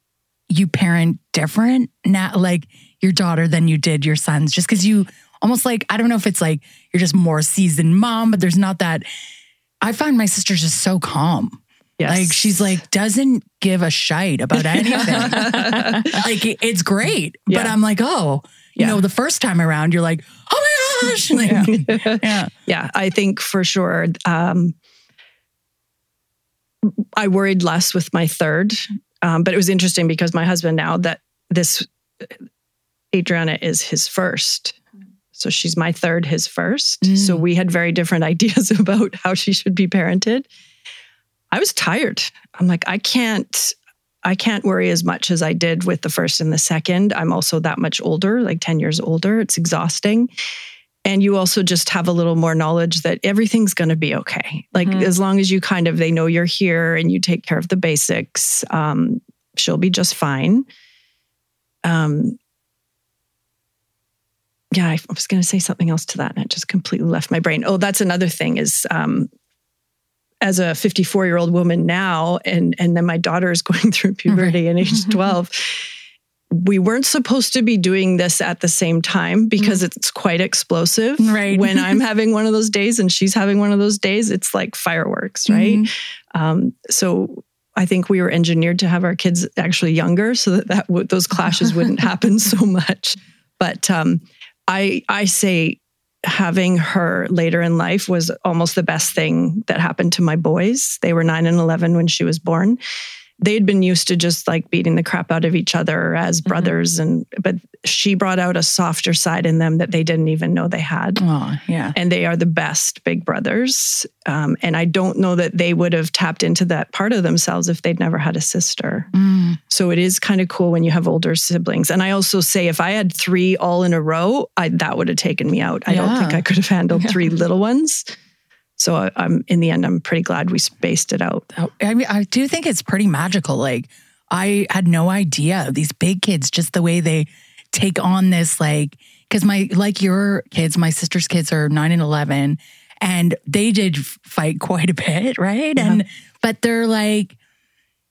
you parent different now, like your daughter than you did your sons? Just because you almost like I don't know if it's like you're just more seasoned mom, but there's not that. I find my sister just so calm. Yes. Like she's like doesn't give a shite about [laughs] anything. like it's great, but I'm like, oh, you Yeah. know, the first time around, you're like, oh my gosh, like, yeah. yeah. yeah, I think for sure. Um, I worried less with my third, um, but it was interesting because my husband now that this Adriana is his first. So she's my third, his first. Mm. So we had very different [laughs] ideas about how she should be parented. I was tired. I'm like, I can't, I can't worry as much as I did with the first and the second. I'm also that much older, like 10 years older. It's exhausting. And you also just have a little more knowledge that everything's going to be okay. Like Mhm. as long as you kind of they know you're here and you take care of the basics, um, she'll be just fine. Um, yeah, I was going to say something else to that, and it just completely left my brain. Oh, that's another thing is um, as a 54 year old woman now, and and then my daughter is [laughs] going through puberty and age [laughs] 12. We weren't supposed to be doing this at the same time because it's quite explosive. Right. When I'm [laughs] having one of those days and she's having one of those days, it's like fireworks, right? Mhm. Um, so I think we were engineered to have our kids actually younger so that, that w- those clashes wouldn't [laughs] happen so much. But um, I I say having her later in life was almost the best thing that happened to my boys. They were nine and eleven when she was born. They'd been used to just like beating the crap out of each other as brothers, and but she brought out a softer side in them that they didn't even know they had Oh, yeah. and they are the best big brothers. Um, and I don't know that they would have tapped into that part of themselves if they'd never had a sister. Mm. So it is kind of cool when you have older siblings. And I also say if I had three all in a row, I, that would have taken me out. I don't think I could have handled Yeah. three little ones. So I, I'm in the end, I'm pretty glad we spaced it out. Oh, I mean, I do think it's pretty magical. Like, I had no idea these big kids, just the way they take on this, like, because my, like your kids, my sister's kids are nine and 11, and they did fight quite a bit, right? Yeah. And, but they're like,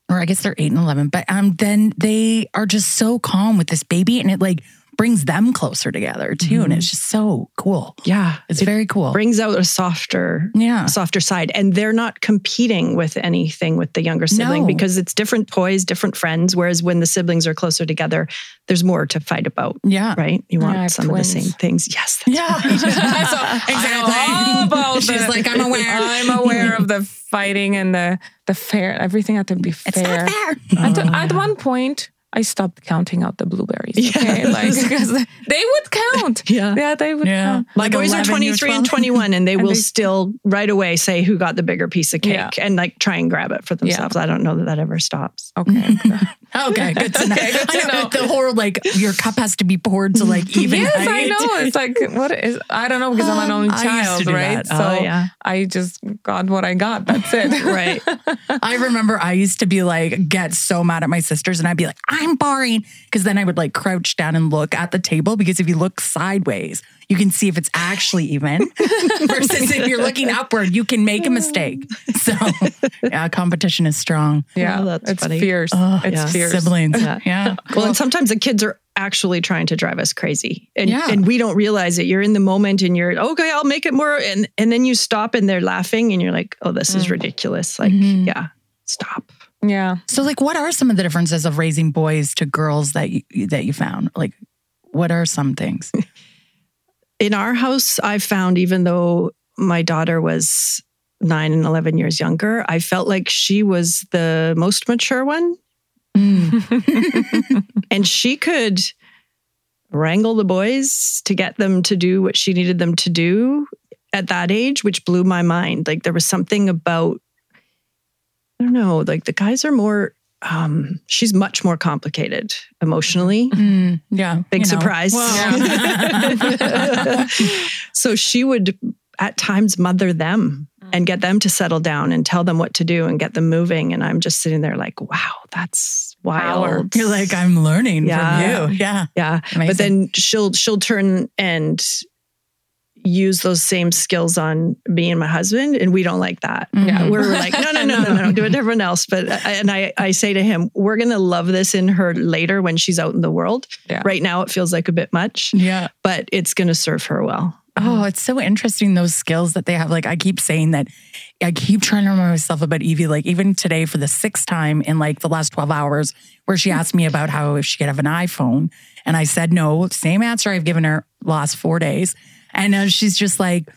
or I guess they're eight and 11, but um, then they are just so calm with this baby and it like brings them closer together too. And it's mm-hmm. just so cool. Yeah. It's very cool. brings out a softer yeah. softer side and they're not competing with anything with the younger sibling No. because it's different toys different friends whereas when the siblings are closer together there's more to fight about Yeah. right you want I have some twins. of the same things yes that's Yeah. [laughs] exactly. All about [laughs] She's the- like, I'm aware. I'm aware of the fighting and the the fair. Everything had to be fair. It's not fair. Uh, at, at one point, I stopped counting out the blueberries. Okay, [laughs] like because they would count. [laughs] Yeah. yeah, they would Yeah. count. My Like boys are 23 and 21, and they [laughs] will they- still right away say who got the bigger piece of cake Yeah. and like try and grab it for themselves. I don't know that that ever stops. Okay. Okay, good to know. Okay, good to I know. know. The whole like your cup has to be poured to like even. yes, I know. It's like what is I don't know because I'm an Um, only I used to child, right? that. So Oh, yeah. I just got what I got. That's it. Right. I remember I used to be like, get so mad at my sisters, and I'd be like, I'm boring. Because then I would like crouch down and look at the table. Because if you look sideways, you can see if it's actually even. [laughs] Versus if you're looking upward, you can make a mistake. [laughs] So, yeah, competition is strong. Yeah, Oh, that's it's funny. fierce. Oh, it's yeah. fierce. Siblings. Yeah. Yeah. Well, and sometimes the kids are actually trying to drive us crazy. And Yeah. and we don't realize it. You're in the moment and you're okay, I'll make it more and and then you stop and they're laughing and you're like, "Oh, this is ridiculous." Like, Mhm. yeah, stop. Yeah. So, like, what are some of the differences of raising boys to girls that you, that you found? Like, what are some things? [laughs] In our house, I found even though my daughter was 9 and 11 years younger, I felt like she was the most mature one Mm. [laughs] [laughs] and she could wrangle the boys to get them to do what she needed them to do at that age, which blew my mind. Like there was something about, I don't know, like the guys are more, um, she's much more complicated emotionally. Mm, yeah. Big surprise. Well- [laughs] so she would at times mother them and get them to settle down and tell them what to do and get them moving. And I'm just sitting there like, wow, that's wild. You're like, I'm learning Yeah. from you. Yeah. Yeah. Amazing. But then she'll she'll turn and use those same skills on me and my husband, and we don't like that. Mm-hmm. Yeah. We're [laughs] like, no, no, no, no, no, do it to everyone else. But I- and I I say to him, we're gonna love this in her later when she's out in the world. Yeah. Right now, it feels like a bit much, Yeah. but it's gonna serve her well. Oh, it's so interesting those skills that they have. Like I keep saying that I keep trying to remind myself about Evie, like even today for the sixth time in like the last 12 hours, where she asked me about how if she could have an iPhone. And I said no, same answer I've given her last four days. And uh, she's just like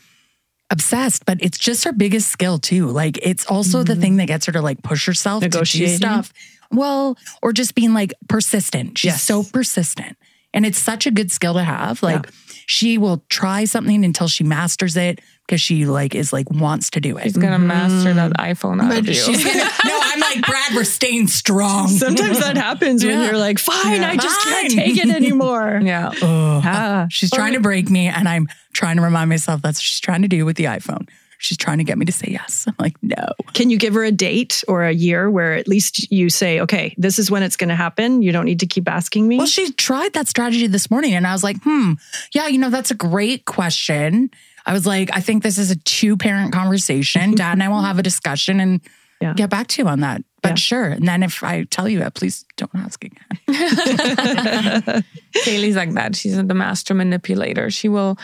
obsessed, but it's just her biggest skill too. Like it's also the thing that gets her to like push herself to do stuff. Well, or just being like persistent. She's Yes. so persistent. And it's such a good skill to have. Like she will try something until she masters it because she like is like wants to do it. She's gonna master that iPhone out of you. She's gonna, [laughs] no, I'm like, Brad, we're staying strong. Sometimes that happens when you're like, fine, Yeah. I just can't take it anymore. [laughs] yeah. Ugh. Ah. She's trying to break me, and I'm trying to remind myself that's what she's trying to do with the iPhone. She's trying to get me to say yes. I'm like, no. Can you give her a date or a year where at least you say, okay, this is when it's going to happen? You don't need to keep asking me. Well, she tried that strategy this morning, and I was like, hmm, yeah, you know, that's a great question. I was like, I think this is a two parent conversation. [laughs] Dad and I will have a discussion and Yeah. get back to you on that. But Yeah. sure. And then if I tell you that, please don't ask again. [laughs] Kaylee's like that. She's the master manipulator. She will,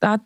that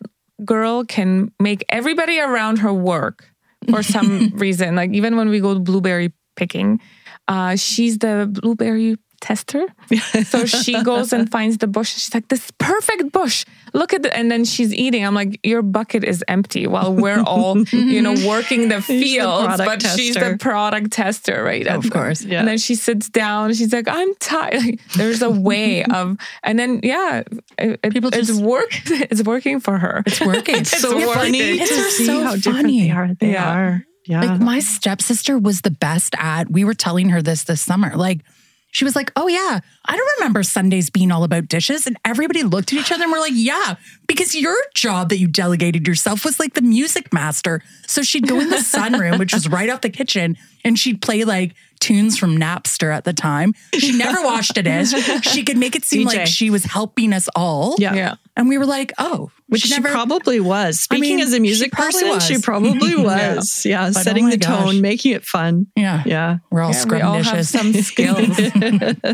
girl can make everybody around her work for some [laughs] reason. Like even when we go blueberry picking, uh, she's the blueberry tester. [laughs] so she goes and finds the bush. She's like, this perfect bush. Look at it. And then she's eating. I'm like, your bucket is empty while we're all, you know, [laughs] working the the fields. product but she's the product tester, right? Of And- course. Yeah. and then she sits down. She's like, I'm tired. There's a way [laughs] of, and then, yeah, it, it- People it's just- work. It's working for her. It's working. It's so worth funny it. to It's see so how different funny. they are. They Yeah. are. Yeah. Like my stepsister was the best at, we were telling her this this summer. Like, she was like, Oh, yeah, I don't remember Sundays being all about dishes. And everybody looked at each other and were like, Yeah, because your job that you delegated yourself was like the music master. So she'd go in the sunroom, which was right off the kitchen, and she'd play like tunes from Napster at the time. She [laughs] never watched it as she could make it seem [laughs] DJ. like she was helping us all. Yeah. Yeah. And we were like, oh, Which she, never- probably was. I Speaking mean, as a music probably person, was. she probably [laughs] was. yeah, But, oh setting my the gosh. tone, making it fun. Yeah. Yeah. We're all Yeah, we all have some skills. you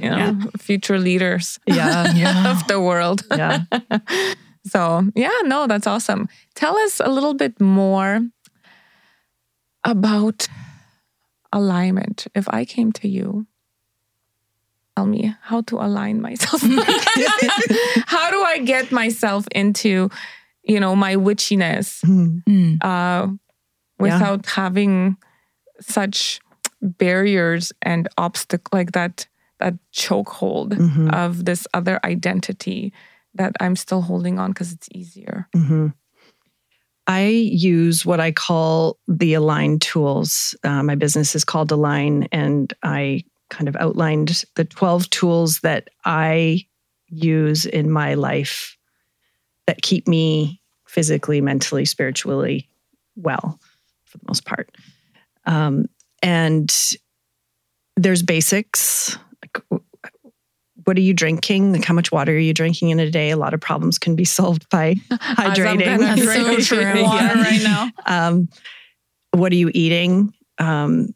know, future leaders Yeah. yeah. of the world. Yeah. So, yeah, no, that's awesome. Tell us a little bit more about alignment. If I came to you, tell me how to align myself. [laughs] how do I get myself into, you know, my witchiness. Mm. uh, without having such barriers and obstacle like that that chokehold Mhm. of this other identity that I'm still holding on because it's easier. hmm I use what I call the Align tools. Uh, my business is called Align, and I kind of outlined the 12 tools that I use in my life that keep me physically, mentally, spiritually well for the most part. Um, and there's basics. Like, what are you drinking? Like how much water are you drinking in a day? A lot of problems can be [laughs] solved by hydrating. [laughs] As I'm gonna That's [laughs] drink so true. water Yeah. right now. Um, what are you eating? Um,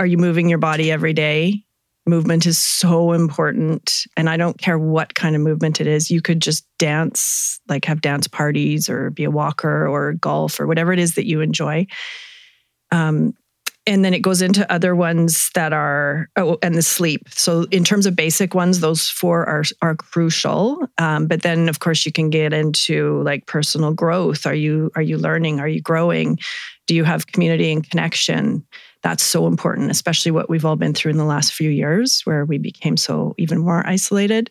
are you moving your body every day? Movement is so important. And I don't care what kind of movement it is. You could just dance, like have dance parties or be a walker or golf or whatever it is that you enjoy. Um, and then it goes into other ones that are oh, and the sleep. So in terms of basic ones, those four are are crucial. Um, but then of course you can get into like personal growth. Are you are you learning? Are you growing? Do you have community and connection? That's so important, especially what we've all been through in the last few years, where we became so even more isolated.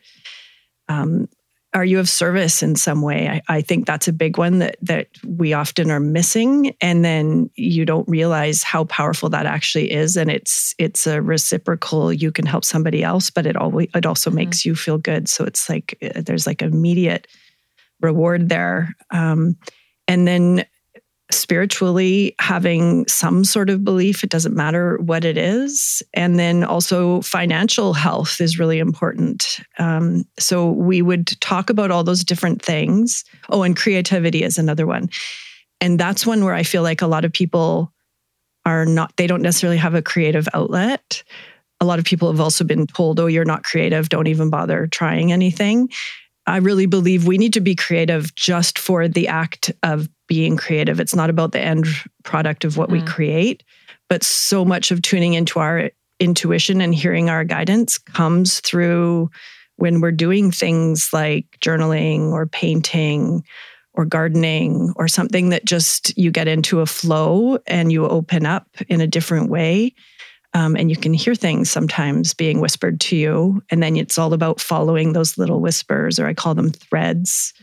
Um, are you of service in some way? I, I think that's a big one that that we often are missing, and then you don't realize how powerful that actually is. And it's it's a reciprocal. You can help somebody else, but it always it also makes you feel good. So it's like uh, there's like immediate reward there. Um, and then spiritually having some sort of belief it doesn't matter what it is. And then also financial health is really important. Um, so we would talk about all those different things. Oh and creativity is another one. And that's one where i feel like a lot of people are not they don't necessarily have a creative outlet. A lot of people have also been told oh you're not creative. Don't even bother trying anything. I really believe we need to be creative just for the act of being creative. It's not about the end product of what we Mm. create, but so much of tuning into our intuition and hearing our guidance comes through when we're doing things like journaling or painting or gardening or something that just you get into a flow and you open up in a different way. Um, and you can hear things sometimes being whispered to you. And then it's all about following those little whispers, or I call them threads.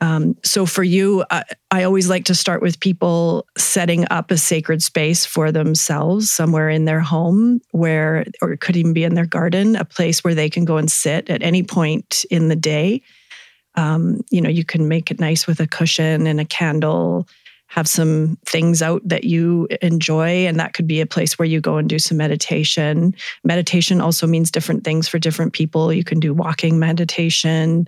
Um, so for you, I, I always like to start with people setting up a sacred space for themselves somewhere in their home where, or it could even be in their garden, a place where they can go and sit at any point in the day. Um, you know, you can make it nice with a cushion and a candle, have some things out that you enjoy. And that could be a place where you go and do some meditation. Meditation also means different things for different people. You can do walking meditation.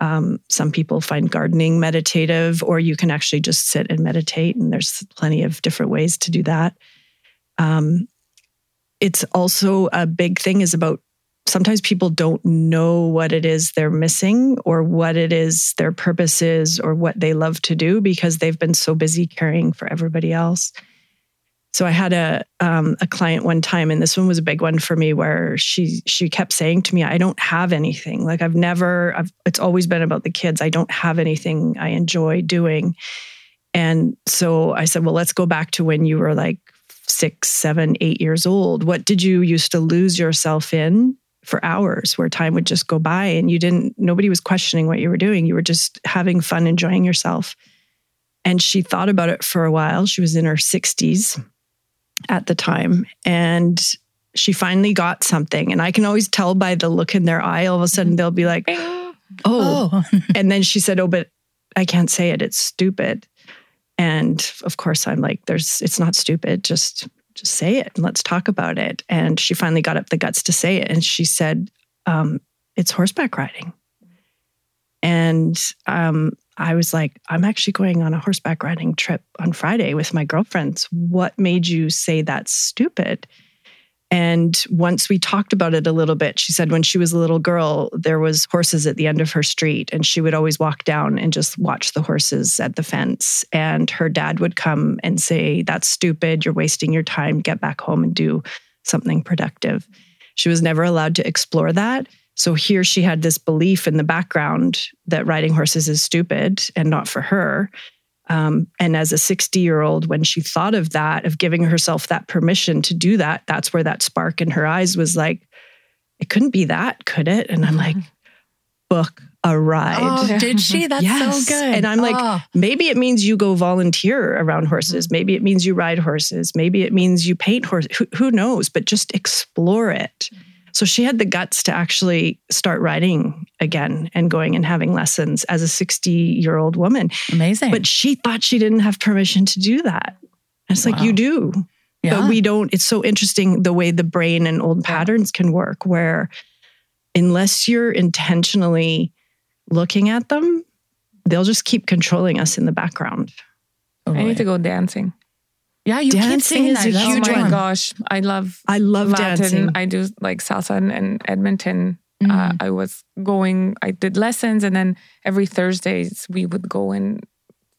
Um, some people find gardening meditative, or you can actually just sit and meditate. And there's plenty of different ways to do that. Um, it's also a big thing is about sometimes people don't know what it is they're missing or what it is their purpose is or what they love to do because they've been so busy caring for everybody else. So I had a um, a client one time, and this one was a big one for me, where she she kept saying to me, "I don't have anything. Like I've never. I've, it's always been about the kids. I don't have anything I enjoy doing." And so I said, "Well, let's go back to when you were like six, seven, eight years old. What did you used to lose yourself in for hours, where time would just go by, and you didn't. Nobody was questioning what you were doing. You were just having fun, enjoying yourself." And she thought about it for a while. She was in her 60s at the time. And she finally got something. And I can always tell by the look in their eye, all of a sudden they'll be like, [gasps] oh. Oh, [laughs] And then she said, oh, but I can't say it. It's stupid. And of course, I'm like, there's, it's not stupid. Just, just say it and let's talk about it. And she finally got up the guts to say it. And she said, um, It's horseback riding. And um, I was like, I'm actually going on a horseback riding trip on Friday with my girlfriends. What made you say that's stupid? And once we talked about it a little bit, she said when she was a little girl, there was horses at the end of her street and she would always walk down and just watch the horses at the fence. And her dad would come and say, That's stupid. You're wasting your time. Get back home and do something productive. She was never allowed to explore that. So here she had this belief in the background that riding horses is stupid and not for her. Um, and as a 60 year old, when she thought of that, of giving herself that permission to do that, that's where that spark in her eyes was like, it couldn't be that, could it? And I'm like, mm-hmm. book a ride. Oh, did she? That's Yes. so good. And I'm like, Oh. Maybe it means you go volunteer around horses. Mm-hmm. Maybe it means you ride horses. Maybe it means you paint horses. Who, who knows? But just explore it. Mm-hmm. So she had the guts to actually start riding again and going and having lessons as a 60 year old woman. amazing. But she thought she didn't have permission to do that. And it's like, you do. yeah. But we don't. It's so interesting the way the brain and old patterns can work, where unless you're intentionally looking at them, they'll just keep controlling us in the background. Oh, I need to go dancing. Yeah, you Dancing saying is that. a That's oh huge my one. gosh, I love I love Latin. dancing. I do like salsa in, in Edmonton. Uh, Mm. I was going. I did lessons, and then every Thursdays we would go in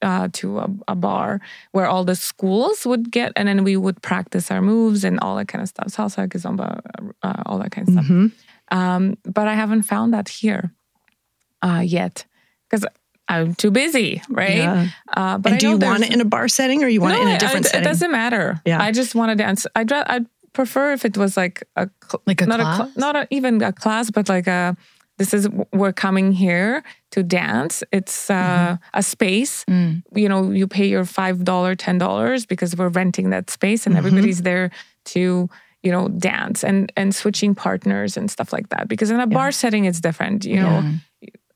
uh, to a, a bar where all the schools would get, and then we would practice our moves and all that kind of stuff. Salsa, kizomba, uh, all that kind of stuff. Mhm. Um, but I haven't found that here uh, yet because I'm too busy, right? Yeah. Uh, but and I do you want it in a bar setting or you want it in a different I- setting? It doesn't matter. Yeah. I just want to dance. I'd I'd prefer if it was like a cl- Like a not class? a cl- not a, even a class, but like a this is we're coming here to dance. It's uh, Mm-hmm. a space. Mm. You know, you pay your five dollar, ten dollars because we're renting that space, and Mhm. everybody's there to you know dance and and switching partners and stuff like that. Because in a bar setting, it's different. You know,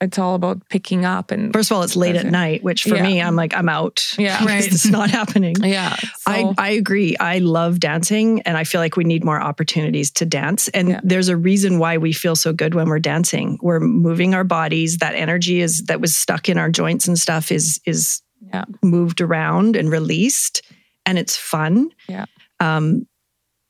it's all about picking up and First of all, it's late at night, which for Yeah. me, I'm like, I'm out. Yeah. [laughs] Right. It's not happening. [laughs] yeah. I, I agree. I love dancing and I feel like we need more opportunities to dance. And Yeah. there's a reason why we feel so good when we're dancing. We're moving our bodies. That energy is that was stuck in our joints and stuff is is Yeah. moved around and released. And it's fun. Yeah. Um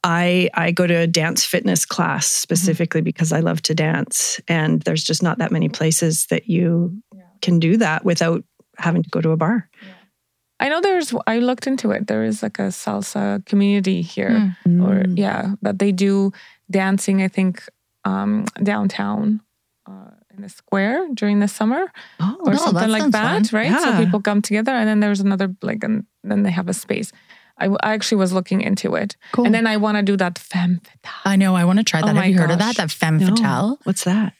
I I go to a dance fitness class specifically because I love to dance. And there's just not that many places that you can do that without having to go to a bar. I know there's. I looked into it. There is like a salsa community here, or Mm. yeah, that they do dancing. I think um, downtown uh, in a square during the summer Oh, or no, something that like that, fun. right? So people come together, and then there's another like, and then they have a space. I, I actually was looking into it, Cool. and then I want to do that femme fatale, I know. I want to try Oh that. my Have you heard of that? That femme No. fatale. What's that?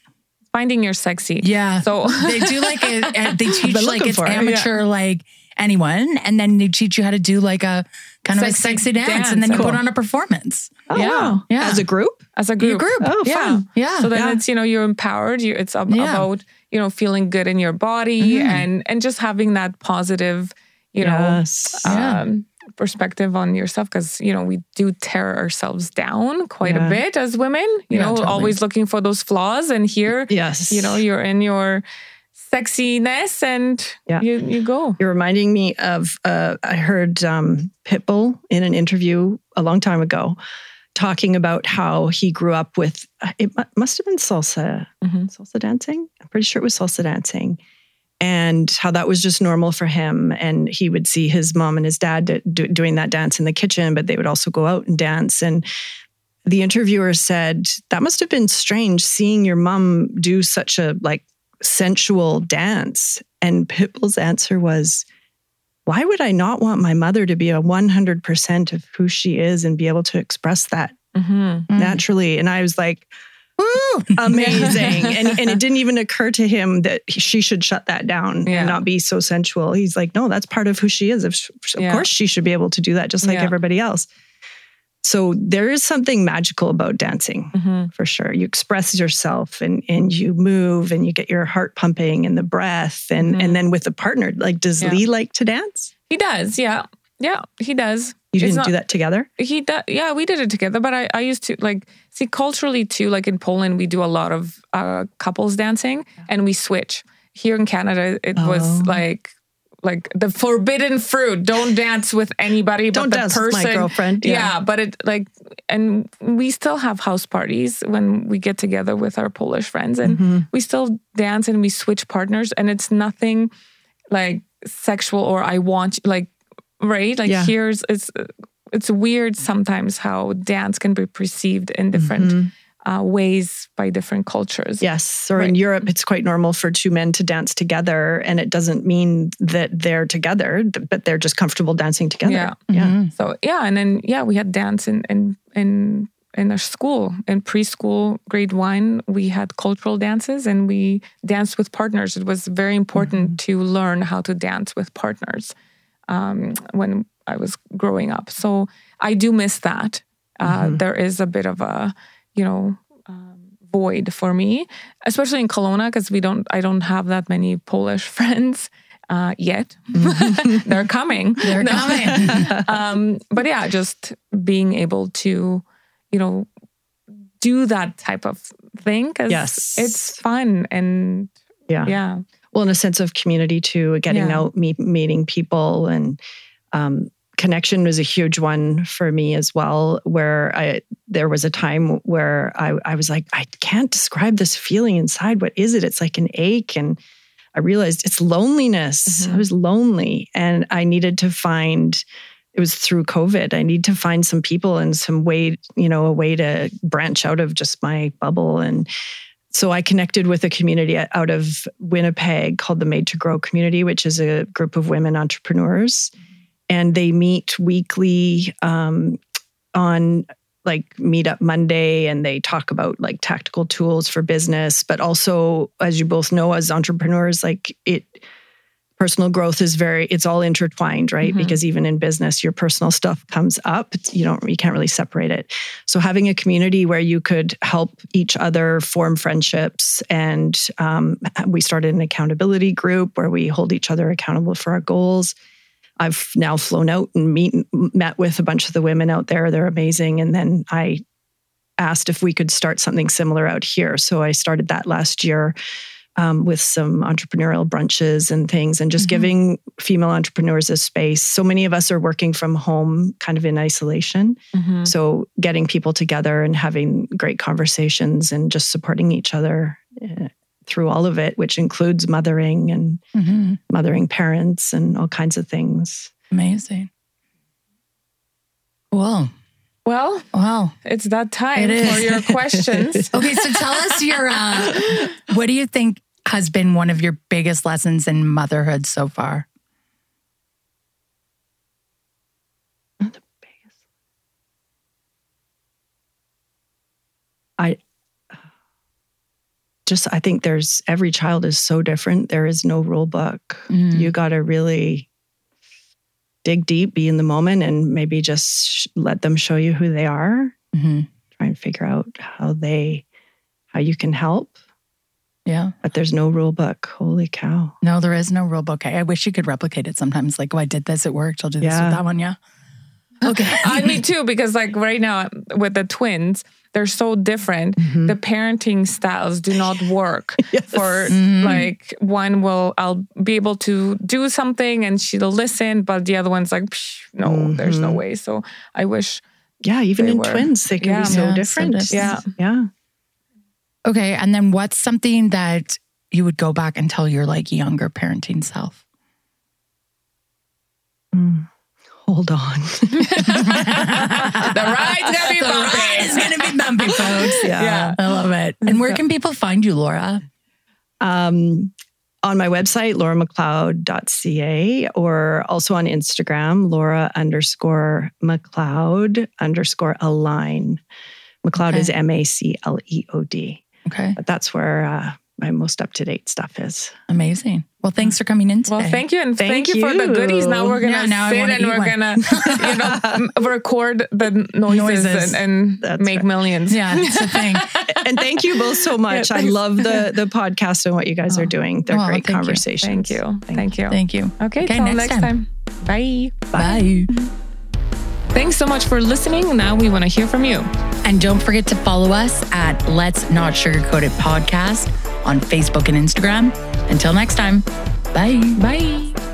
finding your sexy. Yeah. So [laughs] they do like a, a- they teach like it's for it, yeah. amateur like anyone, and then they teach you how to do like a kind of a Sexy sexy dance, dance. and then you put on a performance. Oh, Yeah. wow. Yeah. As a group? as a Your group, group. Oh, yeah. fun. Yeah. So then Yeah. it's you know you're empowered. You it's ab- Yeah. about you know feeling good in your body Mhm. and and just having that positive you know yes. Yeah. um, perspective on yourself because you know we do tear ourselves down quite Yeah. a bit as women. You Yeah, know, totally. always looking for those flaws, and here yes. you know you're in your sexiness and Yeah. you you go. You're reminding me of, uh, I heard um, Pitbull in an interview a long time ago talking about how he grew up with, uh, it must have been salsa, Mhm. salsa dancing. I'm pretty sure it was salsa dancing. And how that was just normal for him. And he would see his mom and his dad do, do- doing that dance in the kitchen, but they would also go out and dance. And the interviewer said, That must have been strange seeing your mom do such a like sensual dance. And Pitbull's answer was, Why would I not want my mother to be a 100% of who she is and be able to express that Mhm. Mm. naturally? And I was like, Woo! amazing. [laughs] and, and it didn't even occur to him that she should shut that down Yeah. and not be so sensual. He's like, no, that's part of who she is. Of, of Yeah. course, she should be able to do that just like Yeah. everybody else. So there is something magical about dancing Mhm. for sure. You express yourself and and you move and you get your heart pumping and the breath and Mhm. and then with a partner. Like, does. Lee like to dance? He does, yeah. Yeah, he does. You didn't not- do that together? He does. Yeah, we did it together. But I, I used to like see culturally too. Like in Poland, we do a lot of uh, couples dancing, and we switch. Here in Canada, it Oh. was like like the forbidden fruit. Don't dance with anybody Don't but the dance with person. my girlfriend. Yeah. but it like, and we still have house parties when we get together with our Polish friends, and Mhm. we still dance and we switch partners, and it's nothing like sexual or I want like right like Yeah. here's it's it's weird sometimes how dance can be perceived in different Mhm. uh, ways by different cultures. Yes. Or in Europe, it's quite normal for two men to dance together. And it doesn't mean that they're together, but they're just comfortable dancing together. Yeah. Yeah. Mhm. So yeah, and then yeah, we had dance in in in in our school in preschool grade one. We had cultural dances and we danced with partners. It was very important to learn how to dance with partners um, when I was growing up. So I do miss that. Uh, Mhm. There is a bit of a you know. Um, void for me especially in Kelowna because we don't I don't have that many Polish [laughs] friends uh, yet [laughs] they're coming [laughs] They're No. coming. um, but yeah, just being able to, you know, do that type of thing because Yes. it's fun and Yeah. yeah, Well, in a sense of community too, getting Yeah. out, meet, meeting people, and um, connection was a huge one for me as well. Where I there was a time where I, I was like, I can't describe this feeling inside. What is it? It's like an ache, and I realized it's loneliness. Mhm. I was lonely, and I needed to find. It was through COVID. I need to find some people and some way, you know, a way to branch out of just my bubble and so I connected with a community out of Winnipeg called the Made to Grow community, which is a group of women entrepreneurs. And they meet weekly um, on like Meetup Monday and they talk about like tactical tools for business. But also, as you both know, as entrepreneurs, like it, personal growth is very, it's all intertwined, right? Mhm. Because even in business, your personal stuff comes up. You don't, you can't really separate it. So having a community where you could help each other form friendships, and um, we started an accountability group where we hold each other accountable for our goals. I've now flown out and meet met with a bunch of the women out there. They're amazing, and then I asked if we could start something similar out here. So I started that last year. Um, with some entrepreneurial brunches and things, and just Mhm. giving female entrepreneurs a space. So many of us are working from home, kind of in isolation. Mhm. So getting people together and having great conversations and just supporting each other uh, through all of it, which includes mothering and Mhm. mothering parents and all kinds of things. Amazing. Well, Well, Wow. it's that time It is. for your [laughs] questions. Okay, so tell us your uh, what do you think has been one of your biggest lessons in motherhood so far? The biggest. I just I think there's every child is so different. There is no rule book. Mm. You got to really dig deep, be in the moment, and maybe just sh- let them show you who they are. Mhm. Try and figure out how they how you can help. Yeah. But there's no rule book. Holy cow! No, there is no rule book. I, I wish you could replicate it sometimes. Like, oh, I did this, it worked. I'll do this Yeah. with that one. Yeah. Okay. [laughs] I me too, because like right now with the twins, they're so different. Mhm. The parenting styles do not work. [laughs] Yes. For Mhm. like one will I'll be able to do something and she'll listen, but the other one's like, Psh, no, there's no way. So I wish Yeah, even in were. twins, they can Yeah. be so Yeah, different. different. Yeah. yeah. Okay. And then what's something that you would go back and tell your like younger parenting self? Mm. Hold on. [laughs] [laughs] the ride's gonna be The bumpy. ride is going to be bumpy, [laughs] folks. Yeah. I love it. And where can people find you, Laura? um, on my website, lauramcleod.ca, or also on Instagram, Laura underscore McLeod underscore align. McLeod Okay. is M A C L E O D. Okay. But that's where uh, my most up to date stuff is. Amazing. Well, thanks for coming in today. Well, thank you, and thank, Thank you for the goodies. Now we're gonna Yeah, sit and we're one. gonna, you know, [laughs] record the noises, Noises. and, and make right. millions. Yeah, it's a thing. [laughs] and thank you both so much. I love the [laughs] the podcast and what you guys Oh. are doing. They're Oh, great thank you. Thank you. Thank you. Thank you. Okay, Okay, till next next time. time. Bye. Bye. Thanks so much for listening. Now we want to hear from you. And don't forget to follow us at Let's Not Sugarcoat It Podcast on Facebook and Instagram. Until next time, bye. Bye.